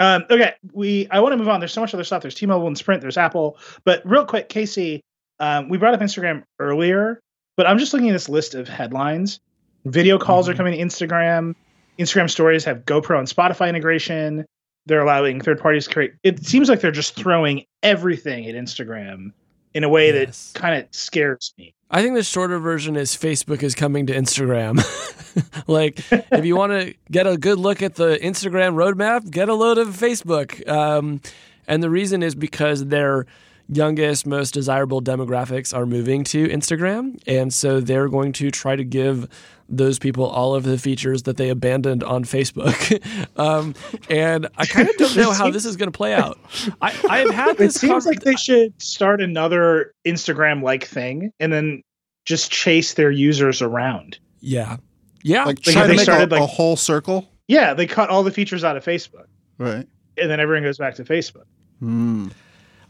Um, okay, we I want to move on. There's so much other stuff. There's T-Mobile and Sprint. There's Apple. But real quick, Casey, um, we brought up Instagram earlier, but I'm just looking at this list of headlines. Video calls are coming to Instagram. Instagram stories have GoPro and Spotify integration. They're allowing third parties to create. It seems like they're just throwing everything at Instagram in a way Yes. that kind of scares me. I think the shorter version is Facebook is coming to Instagram. like, if you want to get a good look at the Instagram roadmap, get a load of Facebook. Um, and the reason is because their youngest, most desirable demographics are moving to Instagram. And so they're going to try to give those people all of the features that they abandoned on Facebook. um, and I kind of don't know how this is going to play out. I, I've had this. It seems conver- like they should start another Instagram like thing and then just chase their users around. Yeah. Yeah. like Like, try if to make started, a, a whole circle, Yeah, they cut all the features out of Facebook right? and then everyone goes back to Facebook. Hmm.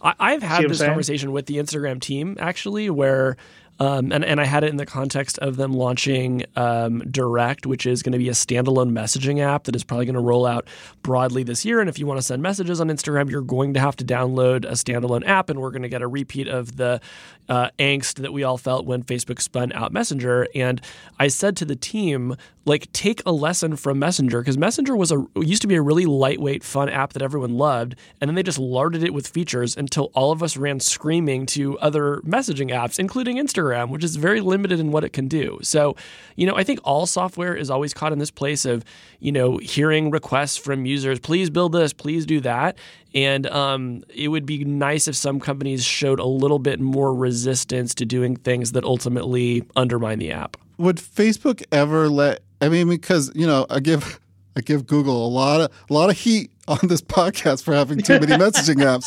I, I've had this conversation with the Instagram team actually, where um, and and I had it in the context of them launching um, Direct, which is going to be a standalone messaging app that is probably going to roll out broadly this year. And if you want to send messages on Instagram, you're going to have to download a standalone app, and we're going to get a repeat of the uh, angst that we all felt when Facebook spun out Messenger. And I said to the team, like, take a lesson from Messenger because Messenger was a used to be a really lightweight, fun app that everyone loved, and then they just larded it with features until all of us ran screaming to other messaging apps, including Instagram, which is very limited in what it can do. So, you know, I think all software is always caught in this place of, you know, hearing requests from users, please build this, please do that. And um, it would be nice if some companies showed a little bit more resistance to doing things that ultimately undermine the app. Would Facebook ever let? I mean, because you know, I give I give Google a lot of a lot of heat on this podcast for having too many messaging apps.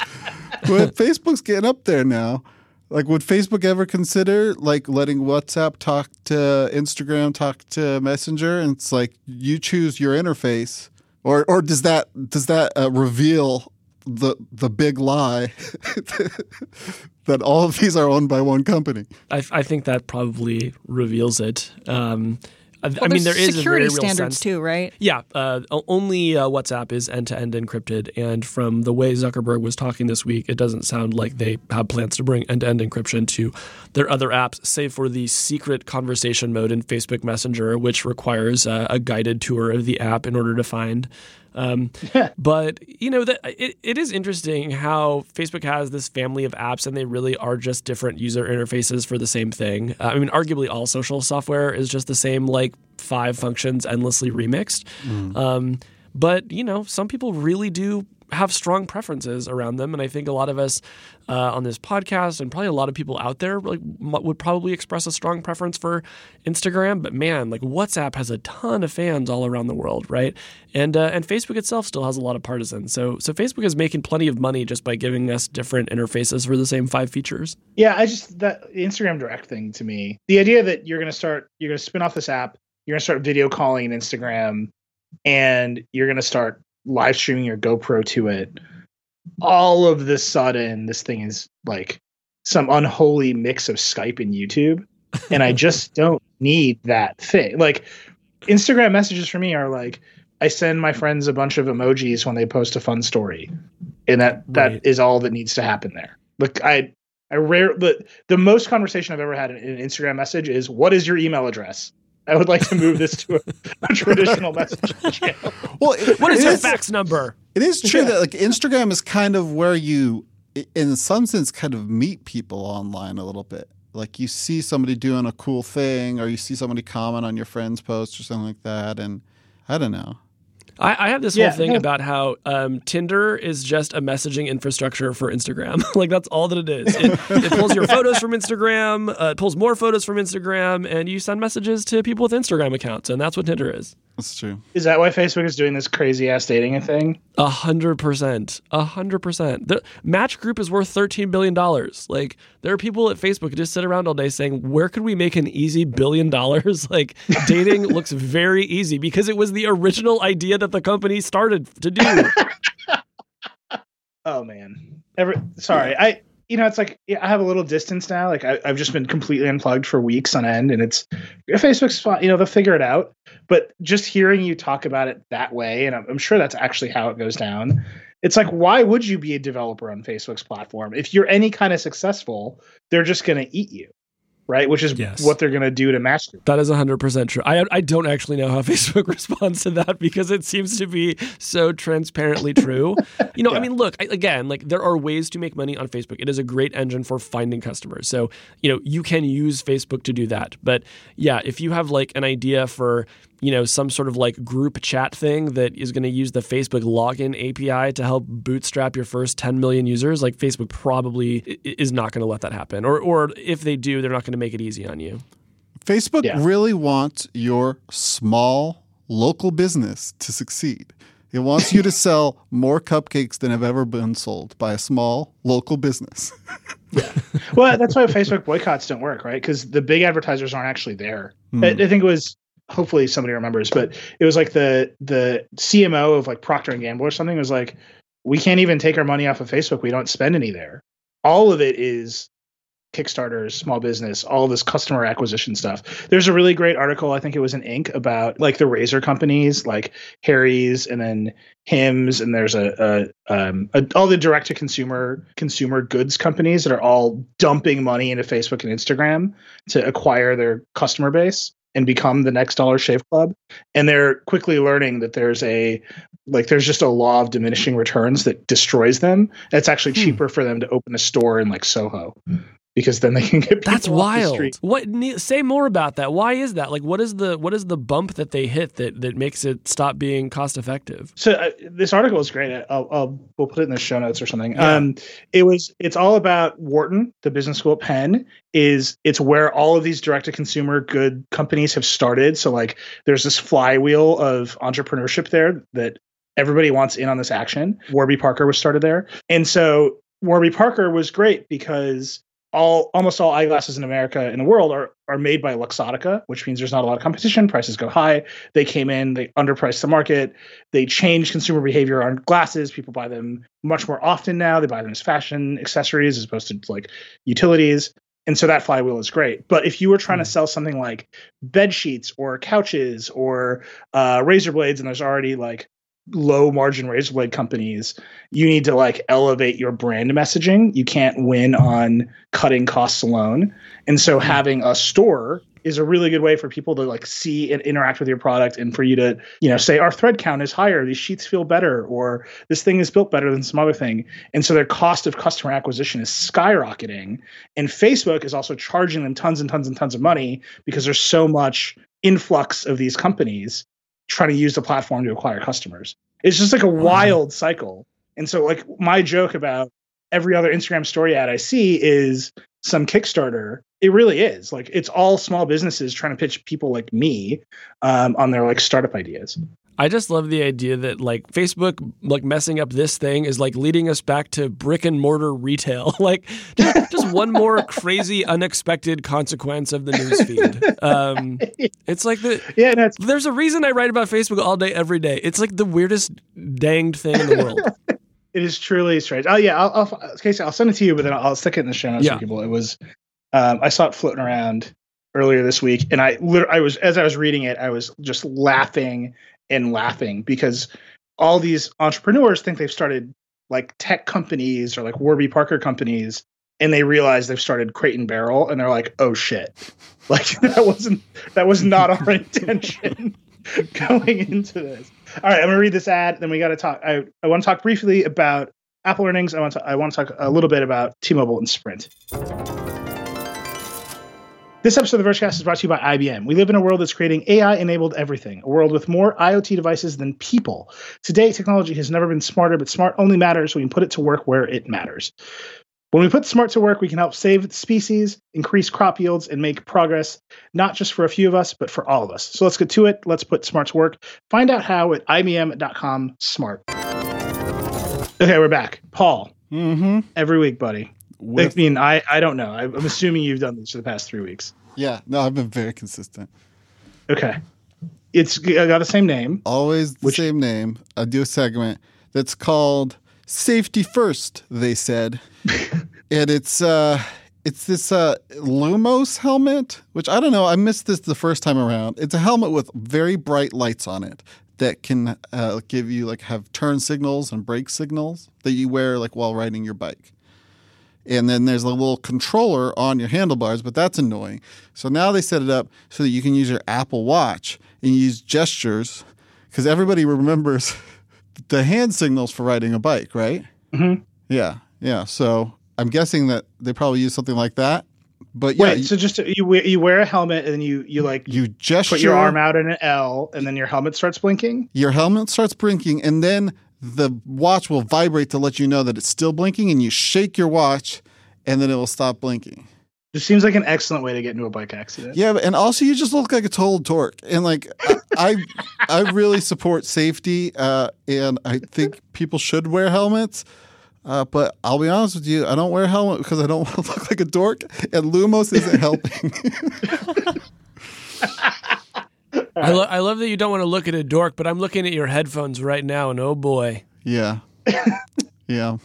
But Facebook's getting up there now. Like, would Facebook ever consider like letting WhatsApp talk to Instagram, talk to Messenger, and it's like you choose your interface, or or does that does that uh, reveal the the big lie that all of these are owned by one company? I, I think that probably reveals it. Um, Well, I mean, there is security standards sense. too, right? Yeah, uh, only uh, WhatsApp is end to end encrypted. And from the way Zuckerberg was talking this week, it doesn't sound like they have plans to bring end to end encryption to their other apps, save for the secret conversation mode in Facebook Messenger, which requires uh, a guided tour of the app in order to find. Um, but you know that it, it is interesting how Facebook has this family of apps and they really are just different user interfaces for the same thing. Uh, I mean, arguably all social software is just the same like five functions endlessly remixed. Um, but you know, some people really do have strong preferences around them, and I think a lot of us uh, on this podcast and probably a lot of people out there like would probably express a strong preference for Instagram. But man, like WhatsApp has a ton of fans all around the world, right? And uh, and Facebook itself still has a lot of partisans. So so Facebook is making plenty of money just by giving us different interfaces for the same five features. Yeah, I just that Instagram Direct thing to me, the idea that you're going to start, you're going to spin off this app, you're going to start video calling in Instagram, and you're going to start live streaming your GoPro to it. All of the sudden, this thing is like some unholy mix of Skype and YouTube, and I just don't need that thing. Like Instagram messages for me are like I send my friends a bunch of emojis when they post a fun story, and that Right. that is all that needs to happen there. Look, I I rare the the most conversation I've ever had in an Instagram message is what is your email address? I would like to move this to a, a traditional messaging channel. Well, it- What is your fax number? It is true Yeah. that like Instagram is kind of where you, in some sense, kind of meet people online a little bit. Like you see somebody doing a cool thing, or you see somebody comment on your friend's post or something like that, and I don't know. I, I have this Yeah, whole thing no. about how um, Tinder is just a messaging infrastructure for Instagram. like that's all that it is. It, it pulls your photos from Instagram, uh, it pulls more photos from Instagram, and you send messages to people with Instagram accounts, and that's what Tinder is. That's true. Is that why Facebook is doing this crazy ass dating thing? A hundred percent, a hundred percent. The Match Group is worth thirteen billion dollars. Like there are people at Facebook who just sit around all day saying, "Where could we make an easy billion dollars?" Like dating looks very easy because it was the original idea that the company started to do. Oh man. Every sorry, I you know it's like yeah, I have a little distance now. Like I, I've just been completely unplugged for weeks on end, and it's Facebook's fine. You know they'll figure it out. But just hearing you talk about it that way, and I'm, I'm sure that's actually how it goes down. It's like why would you be a developer on Facebook's platform if you're any kind of successful? They're just going to eat you, right? Which is Yes. what they're going to do to Match Group. That is 100% true. I, I don't actually know how Facebook responds to that because it seems to be so transparently true. You know, I mean, look, I, again, like there are ways to make money on Facebook. It is a great engine for finding customers. So, you know, you can use Facebook to do that. But yeah, if you have like an idea for, you know, some sort of like group chat thing that is going to use the Facebook login API to help bootstrap your first 10 million users, like Facebook probably is not going to let that happen. Or, or if they do, they're not going to make it easy on you. Facebook Yeah. really wants your small local business to succeed. It wants you to sell more cupcakes than have ever been sold by a small local business. well, that's why Facebook boycotts don't work, right? Because the big advertisers aren't actually there. Hmm. I, I think it was hopefully somebody remembers, but it was like the the CMO of like Procter and Gamble or something was like, we can't even take our money off of Facebook. We don't spend any there. All of it is Kickstarters, small business, all this customer acquisition stuff. There's a really great article, I think it was in Inc. about like the razor companies, like Harry's and then Hims, and there's a, a, um, a all the direct to consumer consumer goods companies that are all dumping money into Facebook and Instagram to acquire their customer base and become the next Dollar Shave Club. And they're quickly learning that there's a like there's just a law of diminishing returns that destroys them. It's actually Hmm. cheaper for them to open a store in like Soho because then they can get people That's wild. What say more about that? Why is that? Like what is the what is the bump that they hit that that makes it stop being cost effective? So uh, this article is great. I'll, I'll we'll put it in the show notes or something. Yeah. Um, it was it's all about Wharton, the business school at Penn. Is it's where all of these direct to consumer good companies have started. So like there's this flywheel of entrepreneurship there that everybody wants in on this action. Warby Parker was started there, and so Warby Parker was great because all almost all eyeglasses in America in the world are are made by Luxottica, which means there's not a lot of competition. Prices go high. They came in, they underpriced the market. They changed consumer behavior on glasses. People buy them much more often now. They buy them as fashion accessories as opposed to like utilities. And so that flywheel is great. But if you were trying to sell something like bed sheets or couches or uh, razor blades, and there's already like low margin razor blade companies, you need to like elevate your brand messaging. You can't win on cutting costs alone. And so mm-hmm. having a store is a really good way for people to like see and interact with your product and for you to, you know, say our thread count is higher, these sheets feel better, or this thing is built better than some other thing. And so their cost of customer acquisition is skyrocketing. And Facebook is also charging them tons and tons and tons of money because there's so much influx of these companies trying to use the platform to acquire customers. It's just like a wild cycle. And so like my joke about every other Instagram story ad I see is some Kickstarter. It really is like it's all small businesses trying to pitch people like me um, on their like startup ideas. I just love the idea that like Facebook like messing up this thing is like leading us back to brick and mortar retail. like just, just one more crazy unexpected consequence of the newsfeed. Um, it's like the Yeah, there's a reason I write about Facebook all day every day. It's like the weirdest danged thing in the world. it is truly strange. Oh yeah, I'll, I'll Casey, I'll send it to you, but then I'll stick it in the show notes Yeah. for people. It was um, I saw it floating around earlier this week, and I I was as I was reading it, I was just laughing and laughing because all these entrepreneurs think they've started like tech companies or like Warby Parker companies, and they realize they've started Crate and Barrel, and they're like, oh shit, like that wasn't that was not our intention going into this. All right, I'm gonna read this ad. Then we got to talk. I, I want to talk briefly about Apple earnings. I want to I want to talk a little bit about T-Mobile and Sprint. This episode of the Vergecast is brought to you by IBM. We live in a world that's creating AI-enabled everything, a world with more IoT devices than people. Today, technology has never been smarter, but smart only matters when you put it to work where it matters. When we put smart to work, we can help save species, increase crop yields, and make progress, not just for a few of us, but for all of us. So let's get to it. Let's put smart to work. Find out how at ibm.com smart. Okay, we're back. Paul, Mm-hmm. every week, buddy. With, I mean, I, I don't know. I- I'm assuming you've done this for the past three weeks. yeah, no, I've been very consistent. Okay. It's g- got the same name. Always the Which- same name. I do a segment that's called "Safety First, They said, and it's uh, it's this uh, Lumos helmet, which I don't know. I missed this the first time around. It's a helmet with very bright lights on it that can uh, give you like have turn signals and brake signals that you wear like while riding your bike. And then there's a little controller on your handlebars, but that's annoying. So now they set it up so that you can use your Apple Watch and use gestures because everybody remembers the hand signals for riding a bike, right? Mhm. Yeah, yeah. So I'm guessing that they probably use something like that. But yeah, Wait, so just you wear, you wear a helmet and you you like you gesture put your arm out in an L and then your helmet starts blinking. your helmet starts blinking, and then the watch will vibrate to let you know that it's still blinking, and you shake your watch, and then it will stop blinking. Just seems like an excellent way to get into a bike accident. Yeah, and also you just look like a total dork. And like I, I, I really support safety, uh, and I think people should wear helmets. Uh, but I'll be honest with you, I don't wear a helmet because I don't want to look like a dork, and Lumos isn't helping. I, lo- I love that you don't want to look at a dork, but I'm looking at your headphones right now, and oh boy. yeah, yeah.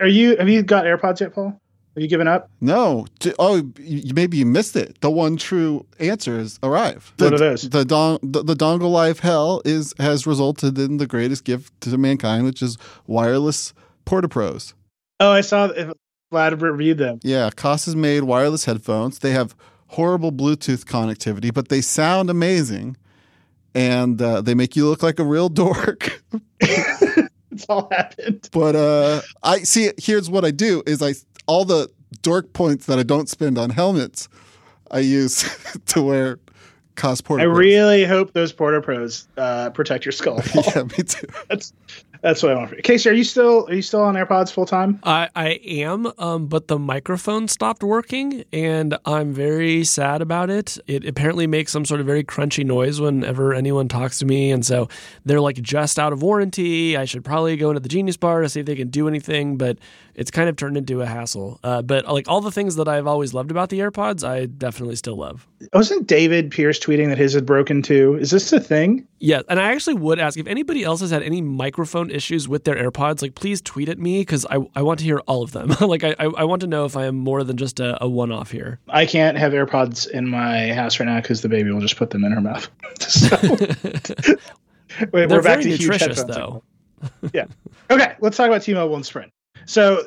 Are you have you got AirPods yet, Paul? Have you given up? No. Oh, you, maybe you missed it. The one true answer is arrive. The, What are those? The, don- the the dongle life hell is has resulted in the greatest gift to mankind, which is wireless Porta Pros. Oh, I saw if Vlad reviewed them. Yeah, Koss has made wireless headphones. They have horrible Bluetooth connectivity, but they sound amazing, and uh, they make you look like a real dork. It's all happened. but uh, I see. Here's what I do: is I all the dork points that I don't spend on helmets, I use to wear Koss Porta Pros. I really hope those Porta Pros uh, protect your skull. yeah, me too. that's that's what I want for you. Casey, are you still are you still on AirPods full time? I, I am, um, but the microphone stopped working, and I'm very sad about it. It apparently makes some sort of very crunchy noise whenever anyone talks to me, and so they're like just out of warranty. I should probably go into the Genius Bar to see if they can do anything, but it's kind of turned into a hassle. Uh, but like all the things that I've always loved about the AirPods, I definitely still love. Wasn't David Pierce tweeting that his had broken too? Is this a thing? Yeah, and I actually would ask if anybody else has had any microphone issues with their AirPods, like please tweet at me because I, I want to hear all of them. like I, I want to know if I am more than just a, a one off here. I can't have AirPods in my house right now because the baby will just put them in her mouth. so, wait, we're back to huge nutritious though. yeah. Okay, let's talk about T-Mobile and Sprint. So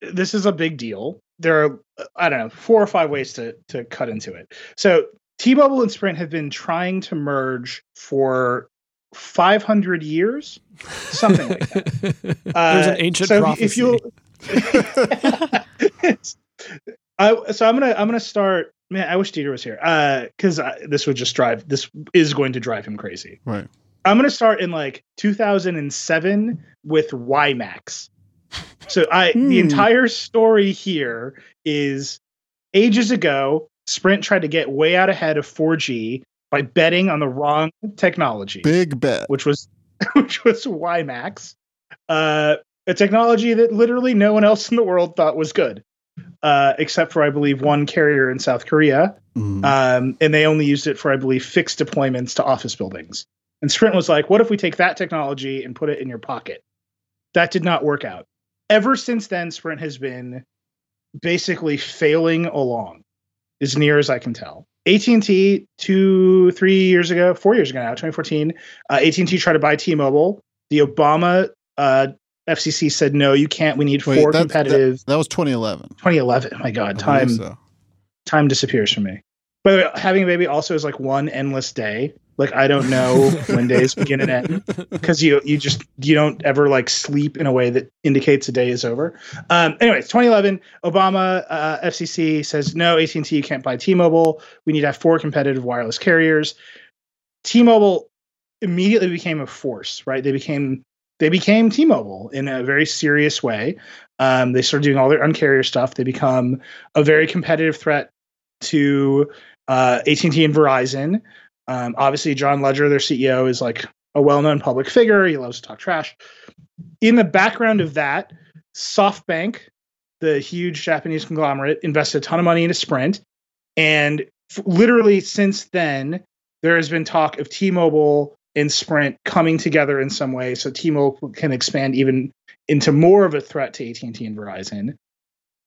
this is a big deal. There are I don't know four or five ways to to cut into it. So T-Mobile and Sprint have been trying to merge for 500 years, something like that. There's Uh, an ancient so prophecy. if you I, so I'm gonna I'm gonna start. Man, I wish Dieter was here. Uh, because this would just drive. This is going to drive him crazy. Right. I'm gonna start in like 2007 with WiMAX. So I the Hmm. entire story here is ages ago, Sprint tried to get way out ahead of 4G by betting on the wrong technology Big bet. which was which was WiMAX, uh, a technology that literally no one else in the world thought was good, uh, except for I believe one carrier in South Korea, Mm. um, and they only used it for I believe fixed deployments to office buildings. And Sprint was like, "What if we take that technology and put it in your pocket?" That did not work out. Ever since then, Sprint has been basically failing along, as near as I can tell. AT&T two, three years ago, four years ago now, 2014, uh, AT&T tried to buy T-Mobile. The Obama uh, FCC said no, you can't. We need Wait, four that- competitive. That was 2011. 2011. Oh my God, time so. time disappears from me. By the way, having a baby also is like one endless day. Like I don't know when days begin and end because you you just you don't ever like sleep in a way that indicates a day is over. Um, anyways, 2011, Obama uh, FCC says no, AT&T you can't buy T-Mobile. We need to have four competitive wireless carriers. T-Mobile immediately became a force, right? They became they became T-Mobile in a very serious way. Um, they started doing all their uncarrier stuff. They become a very competitive threat to uh, AT&T and Verizon. Um, obviously, John Legere, their CEO, is like a well-known public figure. He loves to talk trash. In the background of that, SoftBank, the huge Japanese conglomerate, invested a ton of money into Sprint, and f- literally since then, there has been talk of T-Mobile and Sprint coming together in some way, so T-Mobile can expand even into more of a threat to AT&T and Verizon.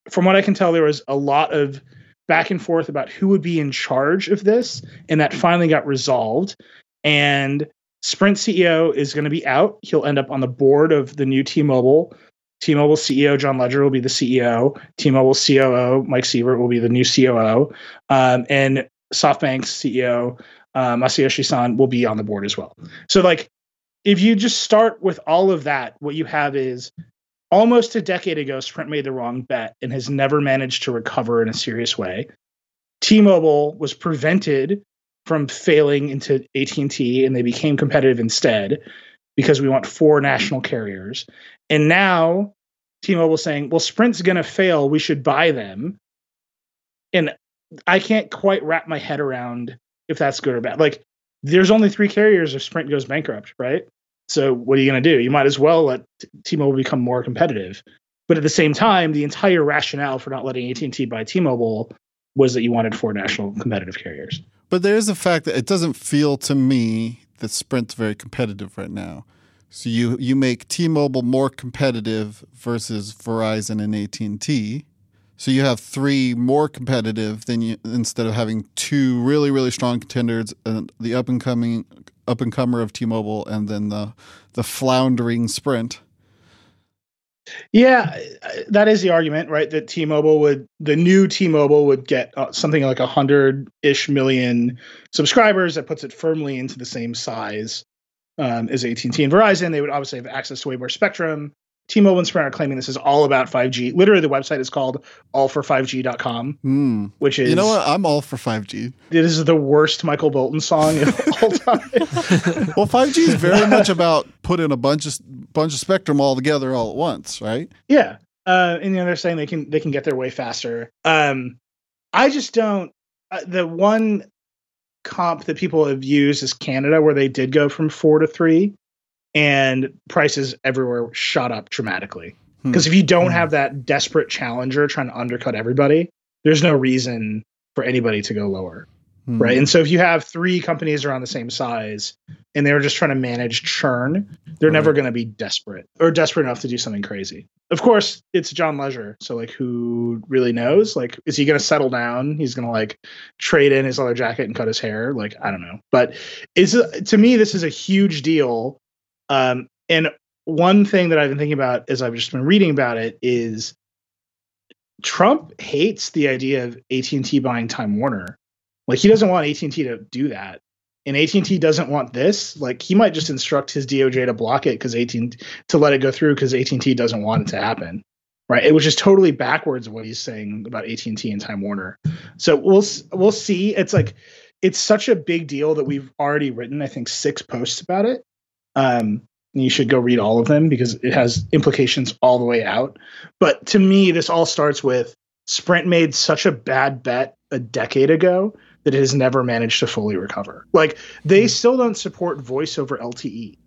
From what I can tell, there was a lot of back and forth about who would be in charge of this, and that finally got resolved. And Sprint CEO is going to be out. He'll end up on the board of the new T-Mobile. T-Mobile CEO John Legere will be the CEO. T-Mobile COO Mike Sievert will be the new COO, um, and SoftBank's CEO uh, Masayoshi Son will be on the board as well. So, like, if you just start with all of that, what you have is almost a decade ago, Sprint made the wrong bet and has never managed to recover in a serious way. T-Mobile was prevented from failing into AT&T and they became competitive instead because we want four national carriers. And now T-Mobile saying, "Well, Sprint's going to fail, we should buy them." And I can't quite wrap my head around if that's good or bad. Like there's only 3 carriers if Sprint goes bankrupt, right? So what are you going to do? You might as well let T-Mobile become more competitive. But at the same time, the entire rationale for not letting AT&T buy T-Mobile was that you wanted four national competitive carriers. But there is a fact that it doesn't feel to me that Sprint's very competitive right now. So you you make T-Mobile more competitive versus Verizon and AT&T. So you have three more competitive than you instead of having two really really strong contenders, and the up and coming up and comer of T-Mobile and then the the floundering Sprint. Yeah, that is the argument, right? That T-Mobile would, the new T-Mobile would get uh, something like a hundred ish million subscribers. That puts it firmly into the same size um, as AT&T and Verizon. They would obviously have access to way more spectrum. T-Mobile and Sprint are claiming this is all about 5G. Literally, the website is called allfor5g.com, Hmm. which is You know what? I'm all for 5G. This is the worst Michael Bolton song of all time. Well, 5G is very much about putting a bunch of bunch of spectrum all together all at once, right? Yeah. Uh, and you know they're saying they can they can get their way faster. Um, I just don't. Uh, the one comp that people have used is Canada, where they did go from four to three, and prices everywhere shot up dramatically. Hmm. Because if you don't have that desperate challenger trying to undercut everybody, there's no reason for anybody to go lower. Hmm. right? And so if you have three companies around the same size and they're just trying to manage churn, they're never going to be desperate or desperate enough to do something crazy. Of course, it's John Legere, so like who really knows? Like is he going to settle down? He's going to like trade in his leather jacket and cut his hair? Like I don't know. But is to me this is a huge deal. Um and one thing that I've been thinking about as I've just been reading about it is Trump hates the idea of AT&T buying Time Warner. Like he doesn't want AT&T to do that. And AT&T doesn't want this. Like he might just instruct his DOJ to block it cuz AT to let it go through cuz AT&T doesn't want it to happen. Right? It was just totally backwards of what he's saying about AT&T and Time Warner. So we'll we'll see. It's like it's such a big deal that we've already written I think 6 posts about it. Um you should go read all of them because it has implications all the way out. But to me, this all starts with Sprint made such a bad bet a decade ago that it has never managed to fully recover. Like they still don't support voice over LTE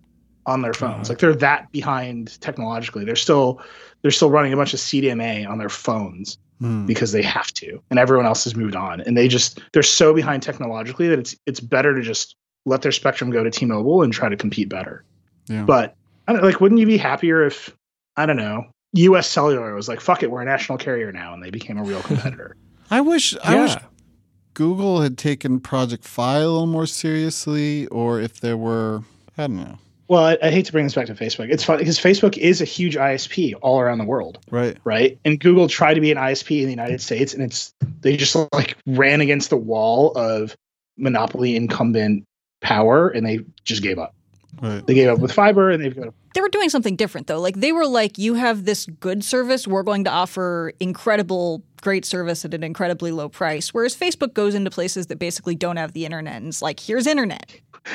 on their phones. Like they're that behind technologically. They're still they're still running a bunch of CDMA on their phones Hmm. because they have to, and everyone else has moved on. And they just they're so behind technologically that it's it's better to just let their spectrum go to T-Mobile and try to compete better. Yeah. But I don't like, wouldn't you be happier if I don't know, U.S. Cellular was like, "Fuck it, we're a national carrier now," and they became a real competitor. I wish I wish Google had taken Project Fi a little more seriously, or if there were, I don't know. well, I, I hate to bring this back to Facebook. It's funny because Facebook is a huge ISP all around the world, Right. right? And Google tried to be an ISP in the United States, and it's they just like ran against the wall of monopoly incumbent power, and they just gave up. Right. They gave up with fiber, and they've got They were doing something different though. Like they were like, you have this good service, we're going to offer incredible, great service at an incredibly low price. Whereas Facebook goes into places that basically don't have the internet and it's like, here's internet.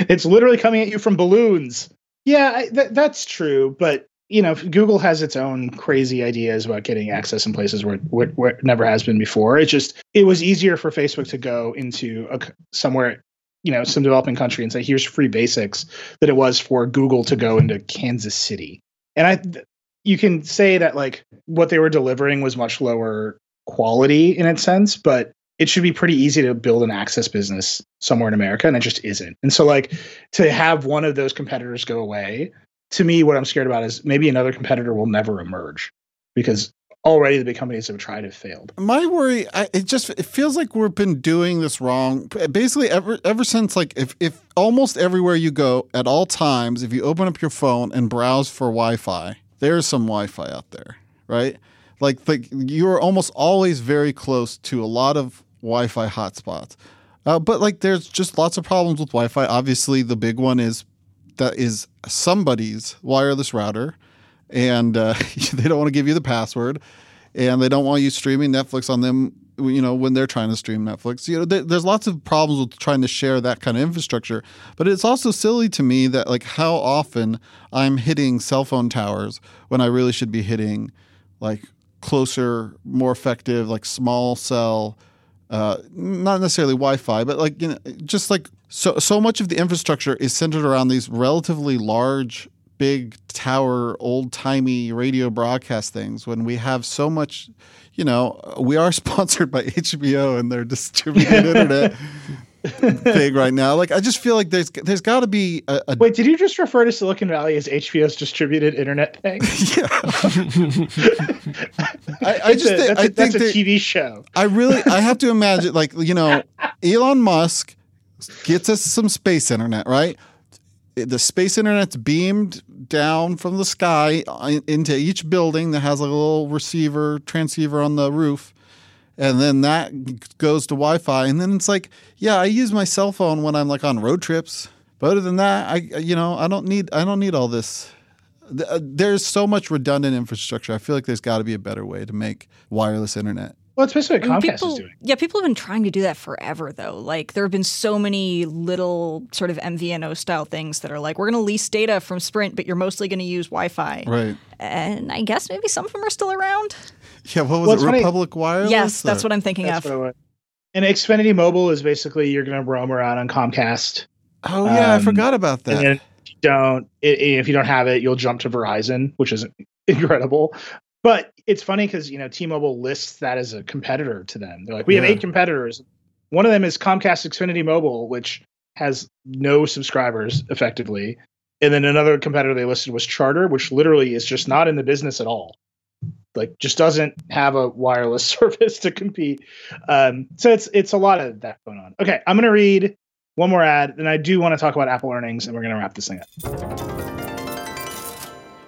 it's literally coming at you from balloons. Yeah, I, th- that's true. But you know, Google has its own crazy ideas about getting access in places where, where, where it never has been before. It just it was easier for Facebook to go into a, c- somewhere, you know, some developing country and say, "Here's free basics," that it was for Google to go into Kansas City. And I, you can say that like what they were delivering was much lower quality in its sense, but it should be pretty easy to build an access business somewhere in America, and it just isn't. And so, like, to have one of those competitors go away, to me, what I'm scared about is maybe another competitor will never emerge because already the big companies have tried have failed. My worry, I, it just it feels like we've been doing this wrong. Basically, ever ever since like if if almost everywhere you go at all times, if you open up your phone and browse for Wi-Fi, there's some Wi-Fi out there, right? Like like you're almost always very close to a lot of Wi-Fi hotspots. Uh, but like there's just lots of problems with Wi-Fi. Obviously, the big one is that is somebody's wireless router, and uh, they don't want to give you the password, and they don't want you streaming Netflix on them. You know when they're trying to stream Netflix. You know there, there's lots of problems with trying to share that kind of infrastructure. But it's also silly to me that like how often I'm hitting cell phone towers when I really should be hitting like closer, more effective, like small cell uh, not necessarily Wi-Fi, but like you know, just like so so much of the infrastructure is centered around these relatively large, big tower, old timey radio broadcast things. When we have so much, you know, we are sponsored by HBO and their distributed internet thing right now. Like I just feel like there's there's got to be a, a Wait, did you just refer to Silicon Valley as HBO's distributed internet thing? I, I just a- think, that's, I a, think that's a that- TV show. I really I have to imagine like you know Elon Musk gets us some space internet, right? The space internet's beamed down from the sky into each building that has a little receiver transceiver on the roof. And then that goes to Wi-Fi, and then it's like, yeah, I use my cell phone when I'm like on road trips. But other than that, I you know I don't need I don't need all this. Uh, There's so much redundant infrastructure. I feel like there's got to be a better way to make wireless internet. Well, it's basically what I mean, Comcast people, is doing. Yeah, people have been trying to do that forever, though. Like, there have been so many little sort of MVNO style things that are like, we're going to lease data from Sprint, but you're mostly going to use Wi Fi. Right. And I guess maybe some of them are still around. Yeah, what was Well, it? funny- Republic Wireless? yes, that's what I'm thinking That's of. what it was. And Xfinity Mobile is basically you're going to roam around on Comcast. Oh yeah, I Um, forgot about that. And then if you don't, i- if you don't have it, you'll jump to Verizon, which is incredible. But it's funny because you know T-Mobile lists that as a competitor to them. They're like, we have Yeah. eight competitors. One of them is Comcast Xfinity Mobile, which has no subscribers effectively. And then another competitor they listed was Charter, which literally is just not in the business at all. Like just doesn't have a wireless service to compete. Um, so it's it's a lot of that going on. Okay, I'm gonna read one more ad, and I do want to talk about Apple earnings, and we're gonna wrap this thing up.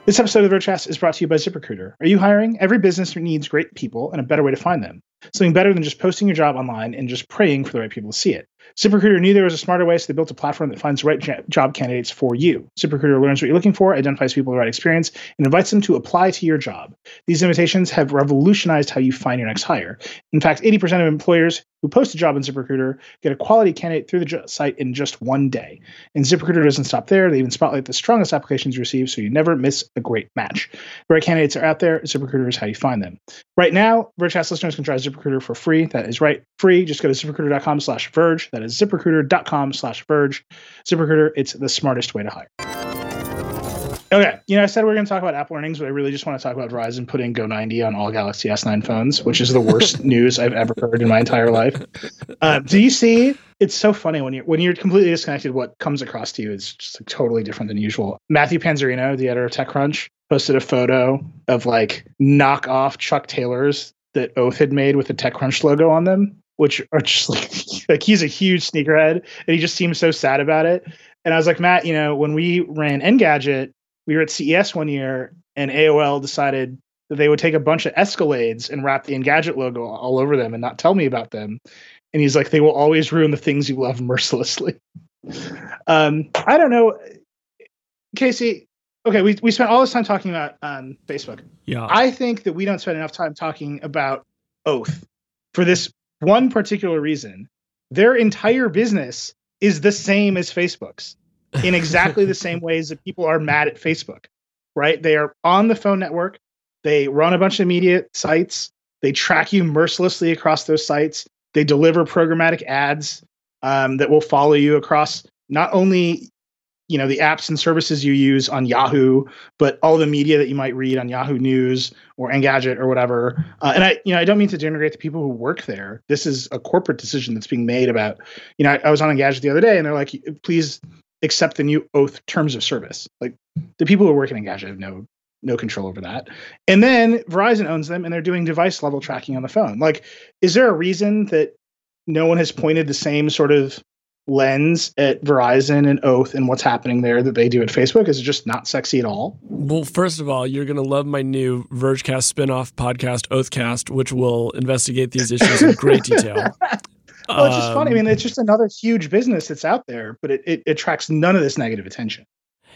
This episode of Vergecast is brought to you by ZipRecruiter. Are you hiring? Every business needs great people and a better way to find them. Something better than just posting your job online and just praying for the right people to see it. ZipRecruiter knew there was a smarter way, so they built a platform that finds the right job candidates for you. ZipRecruiter learns what you're looking for, identifies people with the right experience, and invites them to apply to your job. These invitations have revolutionized how you find your next hire. In fact, 80% of employers who post a job on ZipRecruiter get a quality candidate through the site in just one day. And ZipRecruiter doesn't stop there. They even spotlight the strongest applications received so you never miss a great match. The right candidates are out there. ZipRecruiter is how you find them. Right now, Vergecast listeners can try ZipRecruiter for free. That is right, free. Just go to ziprecruiter.com slash Verge. That is ziprecruiter.com slash Verge. ZipRecruiter, it's the smartest way to hire. Okay, you know, I said we are going to talk about Apple earnings, but I really just want to talk about Verizon putting Go90 on all Galaxy S9 phones, which is the worst news I've ever heard in my entire life. Uh, do you see? It's so funny when you're when you're completely disconnected. What comes across to you is just like totally different than usual. Matthew Panzarino, the editor of TechCrunch, posted a photo of like knockoff Chuck Taylors that Oath had made with the TechCrunch logo on them, which are just like like he's a huge sneakerhead and he just seems so sad about it. And I was like, Matt, you know, when we ran Engadget we were at CES one year and AOL decided that they would take a bunch of Escalades and wrap the Engadget logo all over them and not tell me about them. And he's like, they will always ruin the things you love mercilessly. um, I don't know. Casey, okay, we, we spent all this time talking about um, Facebook. Yeah. I think that we don't spend enough time talking about Oath for this one particular reason. Their entire business is the same as Facebook's in exactly the same ways that people are mad at Facebook, right? They are on the phone network, they run a bunch of media sites, they track you mercilessly across those sites, they deliver programmatic ads um, that will follow you across not only you know the apps and services you use on Yahoo, but all the media that you might read on Yahoo News or Engadget or whatever. Uh, and I, you know, I don't mean to denigrate the people who work there. This is a corporate decision that's being made about. You know, I, I was on Engadget the other day, and they're like, "Please accept the new oath terms of service. Like the people who are working Engadget have no no control over that. And then Verizon owns them and they're doing device level tracking on the phone. Like, is there a reason that no one has pointed the same sort of lens at Verizon and Oath and what's happening there that they do at Facebook? Is it just not sexy at all? Well, first of all, you're going to love my new Vergecast spinoff podcast, Oathcast, which will investigate these issues in great detail. Well, it's just um, funny. I mean, it's just another huge business that's out there, but it, it attracts none of this negative attention.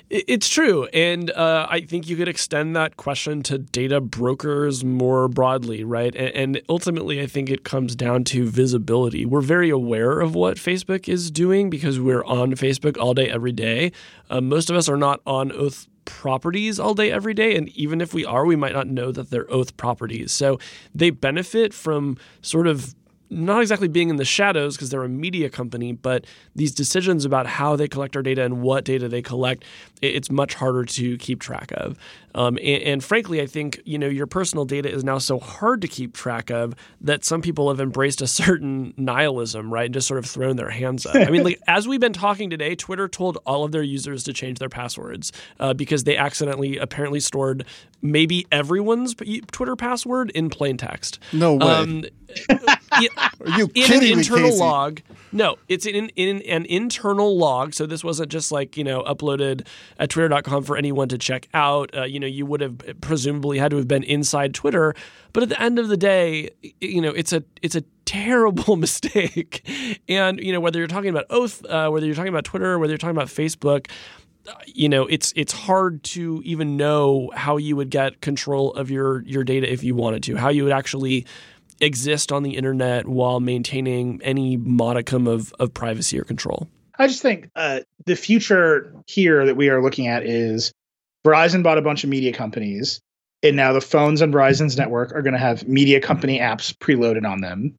It's true. And uh, I think you could extend that question to data brokers more broadly, right? And, ultimately, I think it comes down to visibility. We're very aware of what Facebook is doing because we're on Facebook all day, every day. Uh, most of us are not on Oath properties all day, every day. And even if we are, we might not know that they're Oath properties. So they benefit from sort of not exactly being in the shadows because they're a media company, but these decisions about how they collect our data and what data they collect, it's much harder to keep track of. Um, and, and, frankly, I think you know your personal data is now so hard to keep track of that some people have embraced a certain nihilism, right, and just sort of thrown their hands up. I mean, like as we've been talking today, Twitter told all of their users to change their passwords uh, because they accidentally apparently stored maybe everyone's Twitter password in plain text. No way. Um, Are you in an internal me, log. No, it's in, in an internal log. So this wasn't just like you know uploaded at Twitter.com for anyone to check out. Uh, you know, you would have presumably had to have been inside Twitter. But at the end of the day, you know, it's a it's a terrible mistake. And you know, whether you're talking about Oath, uh, whether you're talking about Twitter, whether you're talking about Facebook you know it's it's hard to even know how you would get control of your your data if you wanted to how you would actually exist on the internet while maintaining any modicum of, of privacy or control? I just think uh, the future here that we are looking at is Verizon bought a bunch of media companies, and now the phones on Verizon's network are going to have media company apps preloaded on them.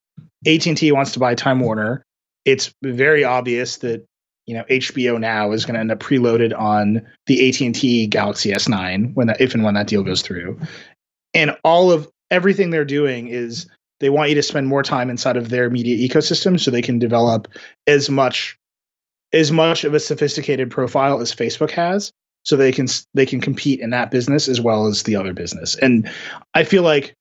AT&T wants to buy Time Warner. It's very obvious that you know HBO now is going to end up preloaded on the AT&T Galaxy S9 when that if and when that deal goes through. And all of everything they're doing is they want you to spend more time inside of their media ecosystem so they can develop as much as much of a sophisticated profile as Facebook has so they can they can compete in that business as well as the other business. And I feel like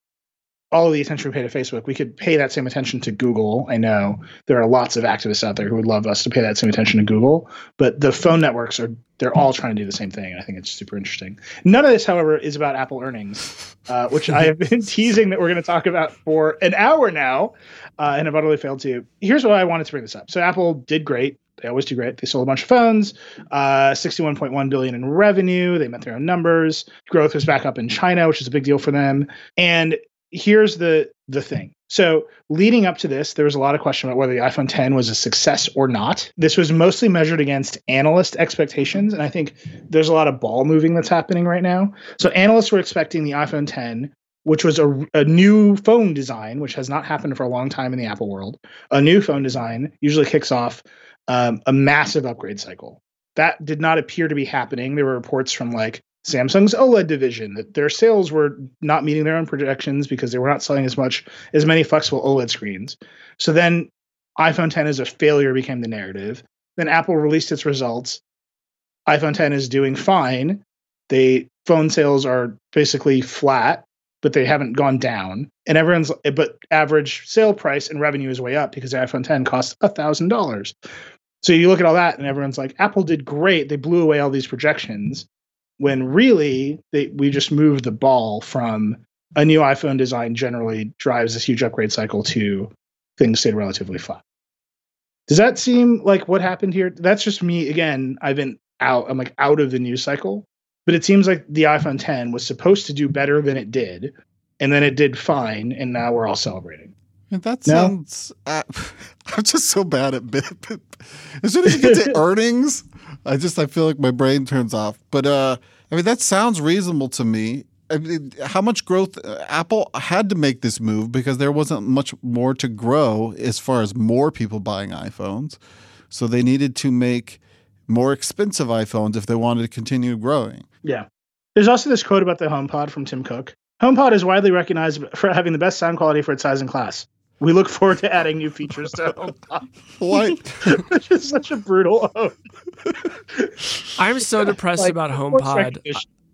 all the attention we pay to Facebook, we could pay that same attention to Google. I know there are lots of activists out there who would love us to pay that same attention to Google, but the phone networks are they're all trying to do the same thing. And I think it's super interesting. None of this, however, is about Apple earnings, uh, which I have been teasing that we're going to talk about for an hour now, uh, and have utterly failed to. Here's why I wanted to bring this up. So Apple did great. They always do great. They sold a bunch of phones, uh, 61.1 billion in revenue. They met their own numbers. Growth was back up in China, which is a big deal for them. And here's the the thing. So leading up to this, there was a lot of question about whether the iPhone 10 was a success or not. This was mostly measured against analyst expectations, and I think there's a lot of ball moving that's happening right now. So analysts were expecting the iPhone 10 which was a, a new phone design, which has not happened for a long time in the Apple world. A new phone design usually kicks off um, a massive upgrade cycle. That did not appear to be happening. There were reports from like Samsung's OLED division that their sales were not meeting their own projections because they were not selling as much as many flexible OLED screens. So then iPhone 10 as a failure became the narrative. Then Apple released its results. iPhone 10 is doing fine. They phone sales are basically flat, but they haven't gone down. And everyone's but average sale price and revenue is way up because the iPhone 10 costs thousand dollars. So you look at all that and everyone's like, Apple did great. They blew away all these projections when really they, we just moved the ball from a new iPhone design generally drives this huge upgrade cycle to things stayed relatively flat. Does that seem like what happened here? That's just me again. I've been out. I'm like out of the news cycle, but it seems like the iPhone 10 was supposed to do better than it did, and then it did fine, and now we're all celebrating. That sounds. No? Uh, I'm just so bad at bit. As soon as you get to earnings, I just I feel like my brain turns off. But uh, I mean that sounds reasonable to me. I mean, how much growth uh, Apple had to make this move because there wasn't much more to grow as far as more people buying iPhones. So they needed to make more expensive iPhones if they wanted to continue growing. Yeah. There's also this quote about the HomePod from Tim Cook. HomePod is widely recognized for having the best sound quality for its size and class. We look forward to adding new features to HomePod. What? Which is such a brutal ode. I'm so depressed like, about HomePod.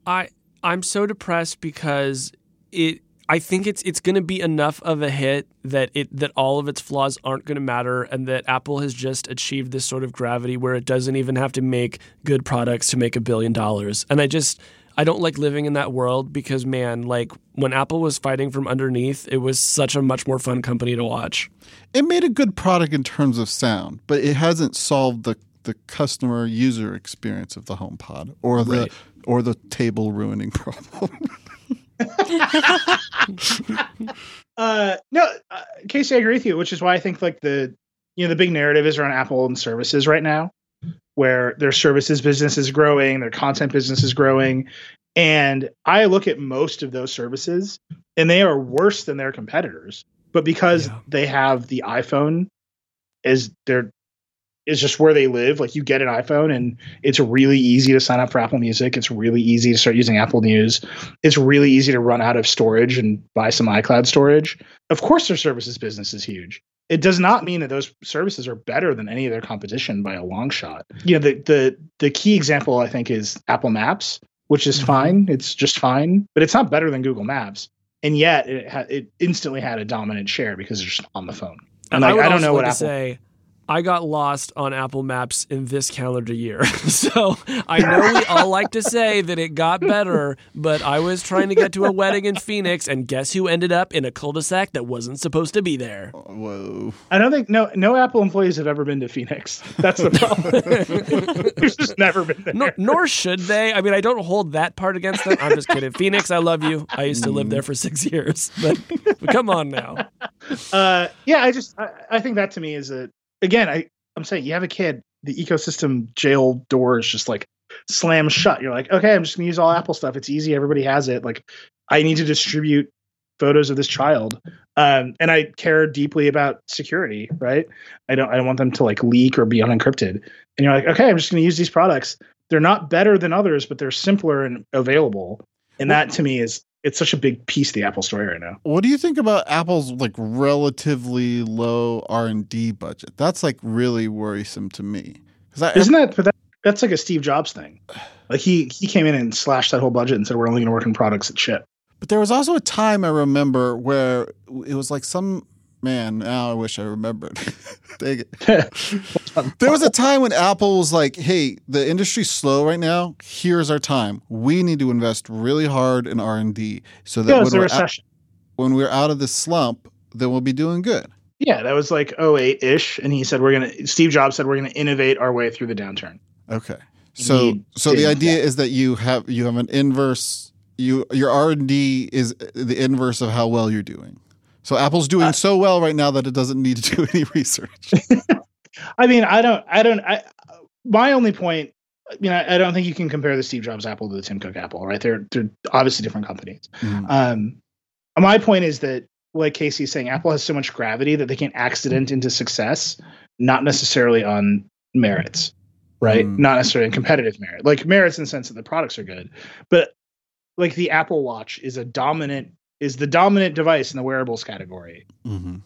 I I'm so depressed because it I think it's it's going to be enough of a hit that it that all of its flaws aren't going to matter, and that Apple has just achieved this sort of gravity where it doesn't even have to make good products to make a billion dollars. And I just I don't like living in that world because man, like when Apple was fighting from underneath, it was such a much more fun company to watch. It made a good product in terms of sound, but it hasn't solved the the customer user experience of the HomePod or the right. or the table ruining problem. uh, no, uh, Casey, I agree with you, which is why I think like the you know the big narrative is around Apple and services right now where their services business is growing, their content business is growing. And I look at most of those services and they are worse than their competitors. But because yeah. they have the iPhone as their is just where they live. Like you get an iPhone and it's really easy to sign up for Apple Music. It's really easy to start using Apple News. It's really easy to run out of storage and buy some iCloud storage. Of course their services business is huge it does not mean that those services are better than any of their competition by a long shot. You know, the the the key example I think is Apple Maps, which is mm-hmm. fine. It's just fine, but it's not better than Google Maps. And yet it ha- it instantly had a dominant share because it's just on the phone. And like, I, I don't know what Apple say I got lost on Apple Maps in this calendar year. so I know we all like to say that it got better, but I was trying to get to a wedding in Phoenix, and guess who ended up in a cul-de-sac that wasn't supposed to be there? Whoa! I don't think no no Apple employees have ever been to Phoenix. That's the problem. There's just never been there. Nor, nor, should they. I mean, I don't hold that part against them. I'm just kidding. Phoenix, I love you. I used to live there for six years, but, but come on now. Uh, yeah, I just I, I think that to me is a again, I, I'm saying you have a kid, the ecosystem jail door is just like slam shut. You're like, okay, I'm just gonna use all Apple stuff. It's easy. Everybody has it. Like, I need to distribute photos of this child, um, and I care deeply about security. Right? I don't. I don't want them to like leak or be unencrypted. And you're like, okay, I'm just gonna use these products. They're not better than others, but they're simpler and available. And that to me is it's such a big piece of the Apple story right now. What do you think about Apple's like relatively low R and D budget? That's like really worrisome to me. Isn't that but that, that's like a Steve Jobs thing? Like he he came in and slashed that whole budget and said we're only going to work on products that ship. But there was also a time I remember where it was like some man. Now I wish I remembered. Dang it. there was a time when Apple was like, "Hey, the industry's slow right now. Here's our time. We need to invest really hard in R and D so that Yeah, when, we're recession. out, when we're out of this slump, then we'll be doing good." Yeah, that was like 08 ish. And he said, we're going to, Steve Jobs said, we're going to innovate our way through the downturn. Okay. So Need so the idea is that you have you have an inverse you your R and D is the inverse of how well you're doing. So Apple's doing Uh, so well right now that it doesn't need to do any research. I mean, I don't, I don't, I, my only point, I mean, I, don't think you can compare the Steve Jobs Apple to the Tim Cook Apple, right? They're, they're obviously different companies. Mhm. Um, my point is that, like Casey's saying, Apple has so much gravity that they can accident into success, not necessarily on merits, right? Mm. Not necessarily in competitive merit, like merits in the sense that the products are good, but like the Apple Watch is a dominant, is the dominant device in the wearables category, Mhm.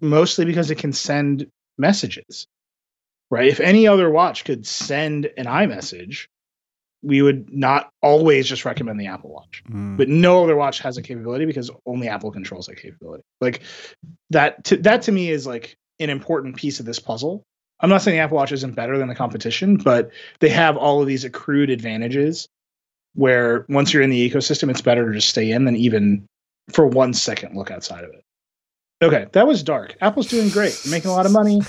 mostly because it can send messages, right? If any other watch could send an iMessage, we would not always just recommend the Apple Watch Mm. but no other watch has a capability because only Apple controls that capability. Like that to, that to me is like an important piece of this puzzle. I'm not saying the Apple Watch isn't better than the competition, but they have all of these accrued advantages where once you're in the ecosystem, it's better to just stay in than even for one second look outside of it. Okay, that was dark. Apple's doing great, They're making a lot of money.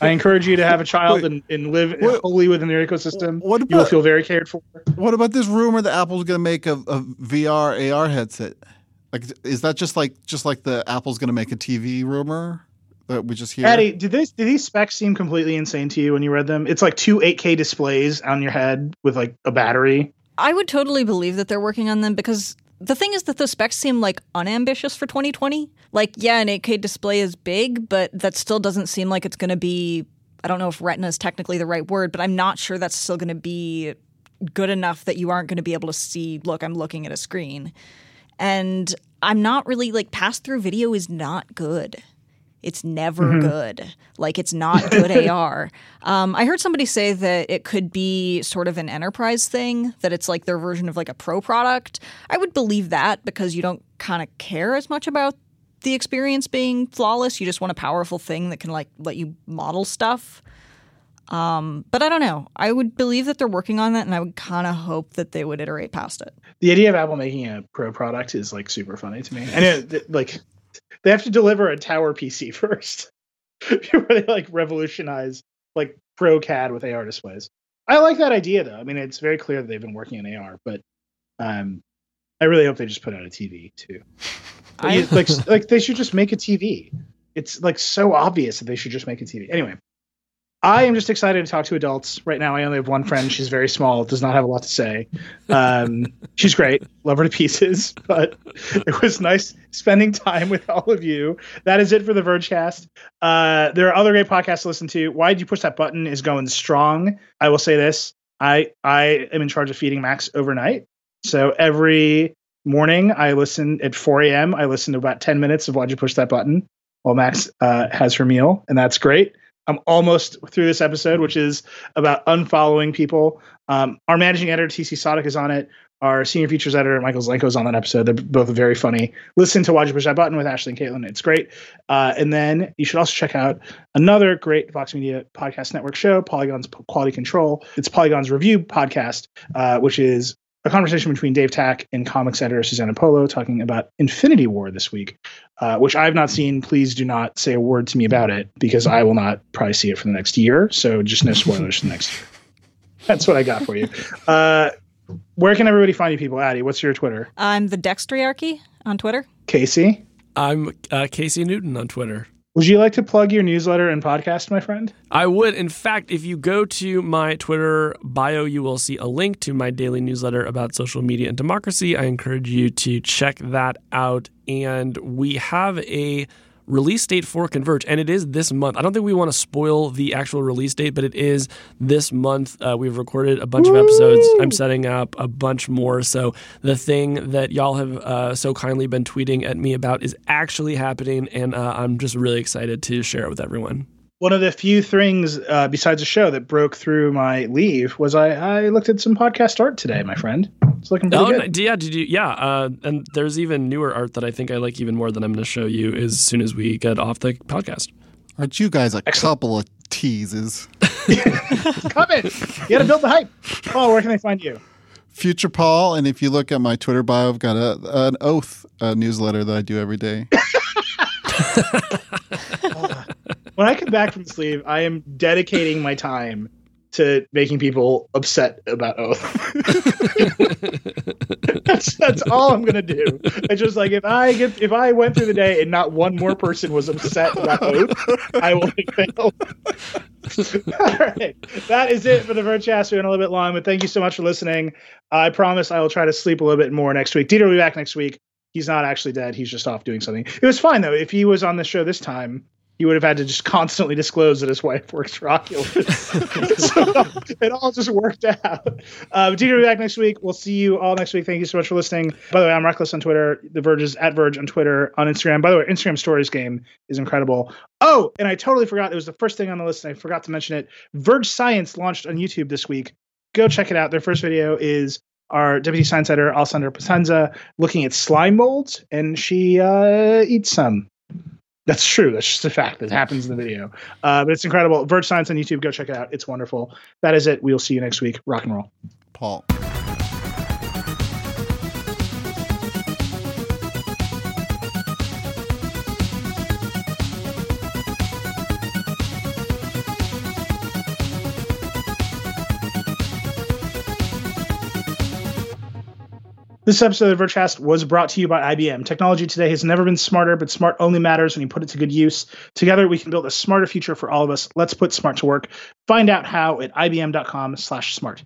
I encourage you to have a child Wait. and, and live What- wholly within their ecosystem. What You will feel very cared for. what about this rumor that Apple's going to make a, a VR AR headset? Like, is that just like just like the Apple's going to make a TV rumor that we just hear? Adi, did this did these specs seem completely insane to you when you read them? It's like two 8K displays on your head with like a battery. I would totally believe that they're working on them because the thing is that the specs seem like unambitious for 2020. Like, yeah, an 8K display is big, but that still doesn't seem like it's going to be. I don't know if retina is technically the right word, but I'm not sure that's still going to be good enough that you aren't going to be able to see, look, I'm looking at a screen. And I'm not really like pass through video is not good. It's never good. Like it's not good AR. Um, I heard somebody say that it could be sort of an enterprise thing, that it's like their version of like a pro product. I would believe that because you don't kind of care as much about the experience being flawless. You just want a powerful thing that can like let you model stuff. Um, but I don't know. I would believe that they're working on that, and I would kind of hope that they would iterate past it. The idea of Apple making a pro product is like super funny to me. It- like they have to deliver a tower PC first before they like revolutionize like pro CAD with AR displays. I like that idea though. I mean, it's very clear that they've been working on AR, but um, I really hope they just put out a TV too. I- like like they should just make a TV. It's like so obvious that they should just make a TV. Anyway, I am just excited to talk to adults. Right now, I only have one friend. She's very small, does not have a lot to say. Um, she's great, love her to pieces. But it was nice spending time with all of you. That is it for the Vergecast. Uh, there are other great podcasts to listen to. Why did you push that button? Is going strong. I will say this: I I am in charge of feeding Max overnight. So every morning I listen at 4 a.m. I listen to about 10 minutes of Why'd You Push That Button while Max uh, has her meal, and that's great. I'm almost through this episode, which is about unfollowing people. Um, our managing editor, TC Sottek, is on it. Our senior features editor, Michael Zelenko, is on that episode. They're both very funny. Listen to Why'd You Push That Button with Ashley and Kaitlyn. It's great. Uh, and then you should also check out another great Vox Media Podcast Network show, Polygon's Quality Control. It's Polygon's review podcast, uh, which is a conversation between Dave Tach and comics editor Susana Polo talking about Infinity War this week, uh, which I have not seen. Please do not say a word to me about it because I will not probably see it for the next year. So just no spoilers for the next year. That's what I got for you. Uh, where can everybody find you people? Adi, what's your Twitter? I'm the Dextriarchy on Twitter. Casey, I'm uh, Casey Newton on Twitter. Would you like to plug your newsletter and podcast, my friend? I would. In fact, if you go to my Twitter bio, you will see a link to my daily newsletter about social media and democracy. I encourage you to check that out. And we have a release date for Converge, and it is this month. I don't think we want to spoil the actual release date, but it is this month. Uh, we've recorded a bunch Woo! of episodes. I'm setting up a bunch more. So the thing that y'all have uh, so kindly been tweeting at me about is actually happening, and uh, I'm just really excited to share it with everyone one of the few things uh, besides the show that broke through my leave was I, I looked at some podcast art today, my friend. It's looking pretty oh, good. Yeah, did you? Yeah, uh, and there's even newer art that I think I like even more than I'm going to show you as soon as we get off the podcast. Aren't you guys a Excellent. couple of teases? Come in. You got to build the hype. Paul, where can they find you? Future Paul, and if you look at my Twitter bio, I've got a, an oath newsletter that I do every day. when I come back from sleep, I am dedicating my time to making people upset about Oath. that's that's all I'm gonna do. It's just like if I get if I went through the day and not one more person was upset about Oath, I will fail. all right, that is it for the Vergecast. We went a little bit long, but thank you so much for listening. I promise I will try to sleep a little bit more next week. Dieter will be back next week. He's not actually dead. He's just off doing something. It was fine though. If he was on the show this time, he would have had to just constantly disclose that his wife works for Oculus. so it all just worked out. Uh, but will be back next week. We'll see you all next week. Thank you so much for listening. By the way, I'm Reckless on Twitter. The Verge is at Verge on Twitter, on Instagram. By the way, Instagram Stories game is incredible. Oh, and I totally forgot. It was the first thing on the list, and I forgot to mention it. Verge Science launched on YouTube this week. Go check it out. Their first video is our deputy science editor, Alessandra Potenza, looking at slime molds, and she uh, eats some. That's true. That's just a fact that happens in the video. Uh, but it's incredible. Verge Science on YouTube. Go check it out. It's wonderful. That is it. We'll see you next week. Rock and roll. Paul. This episode of Vergecast was brought to you by IBM. Technology today has never been smarter, but smart only matters when you put it to good use. Together, we can build a smarter future for all of us. Let's put smart to work. Find out how at ibm.com/smart.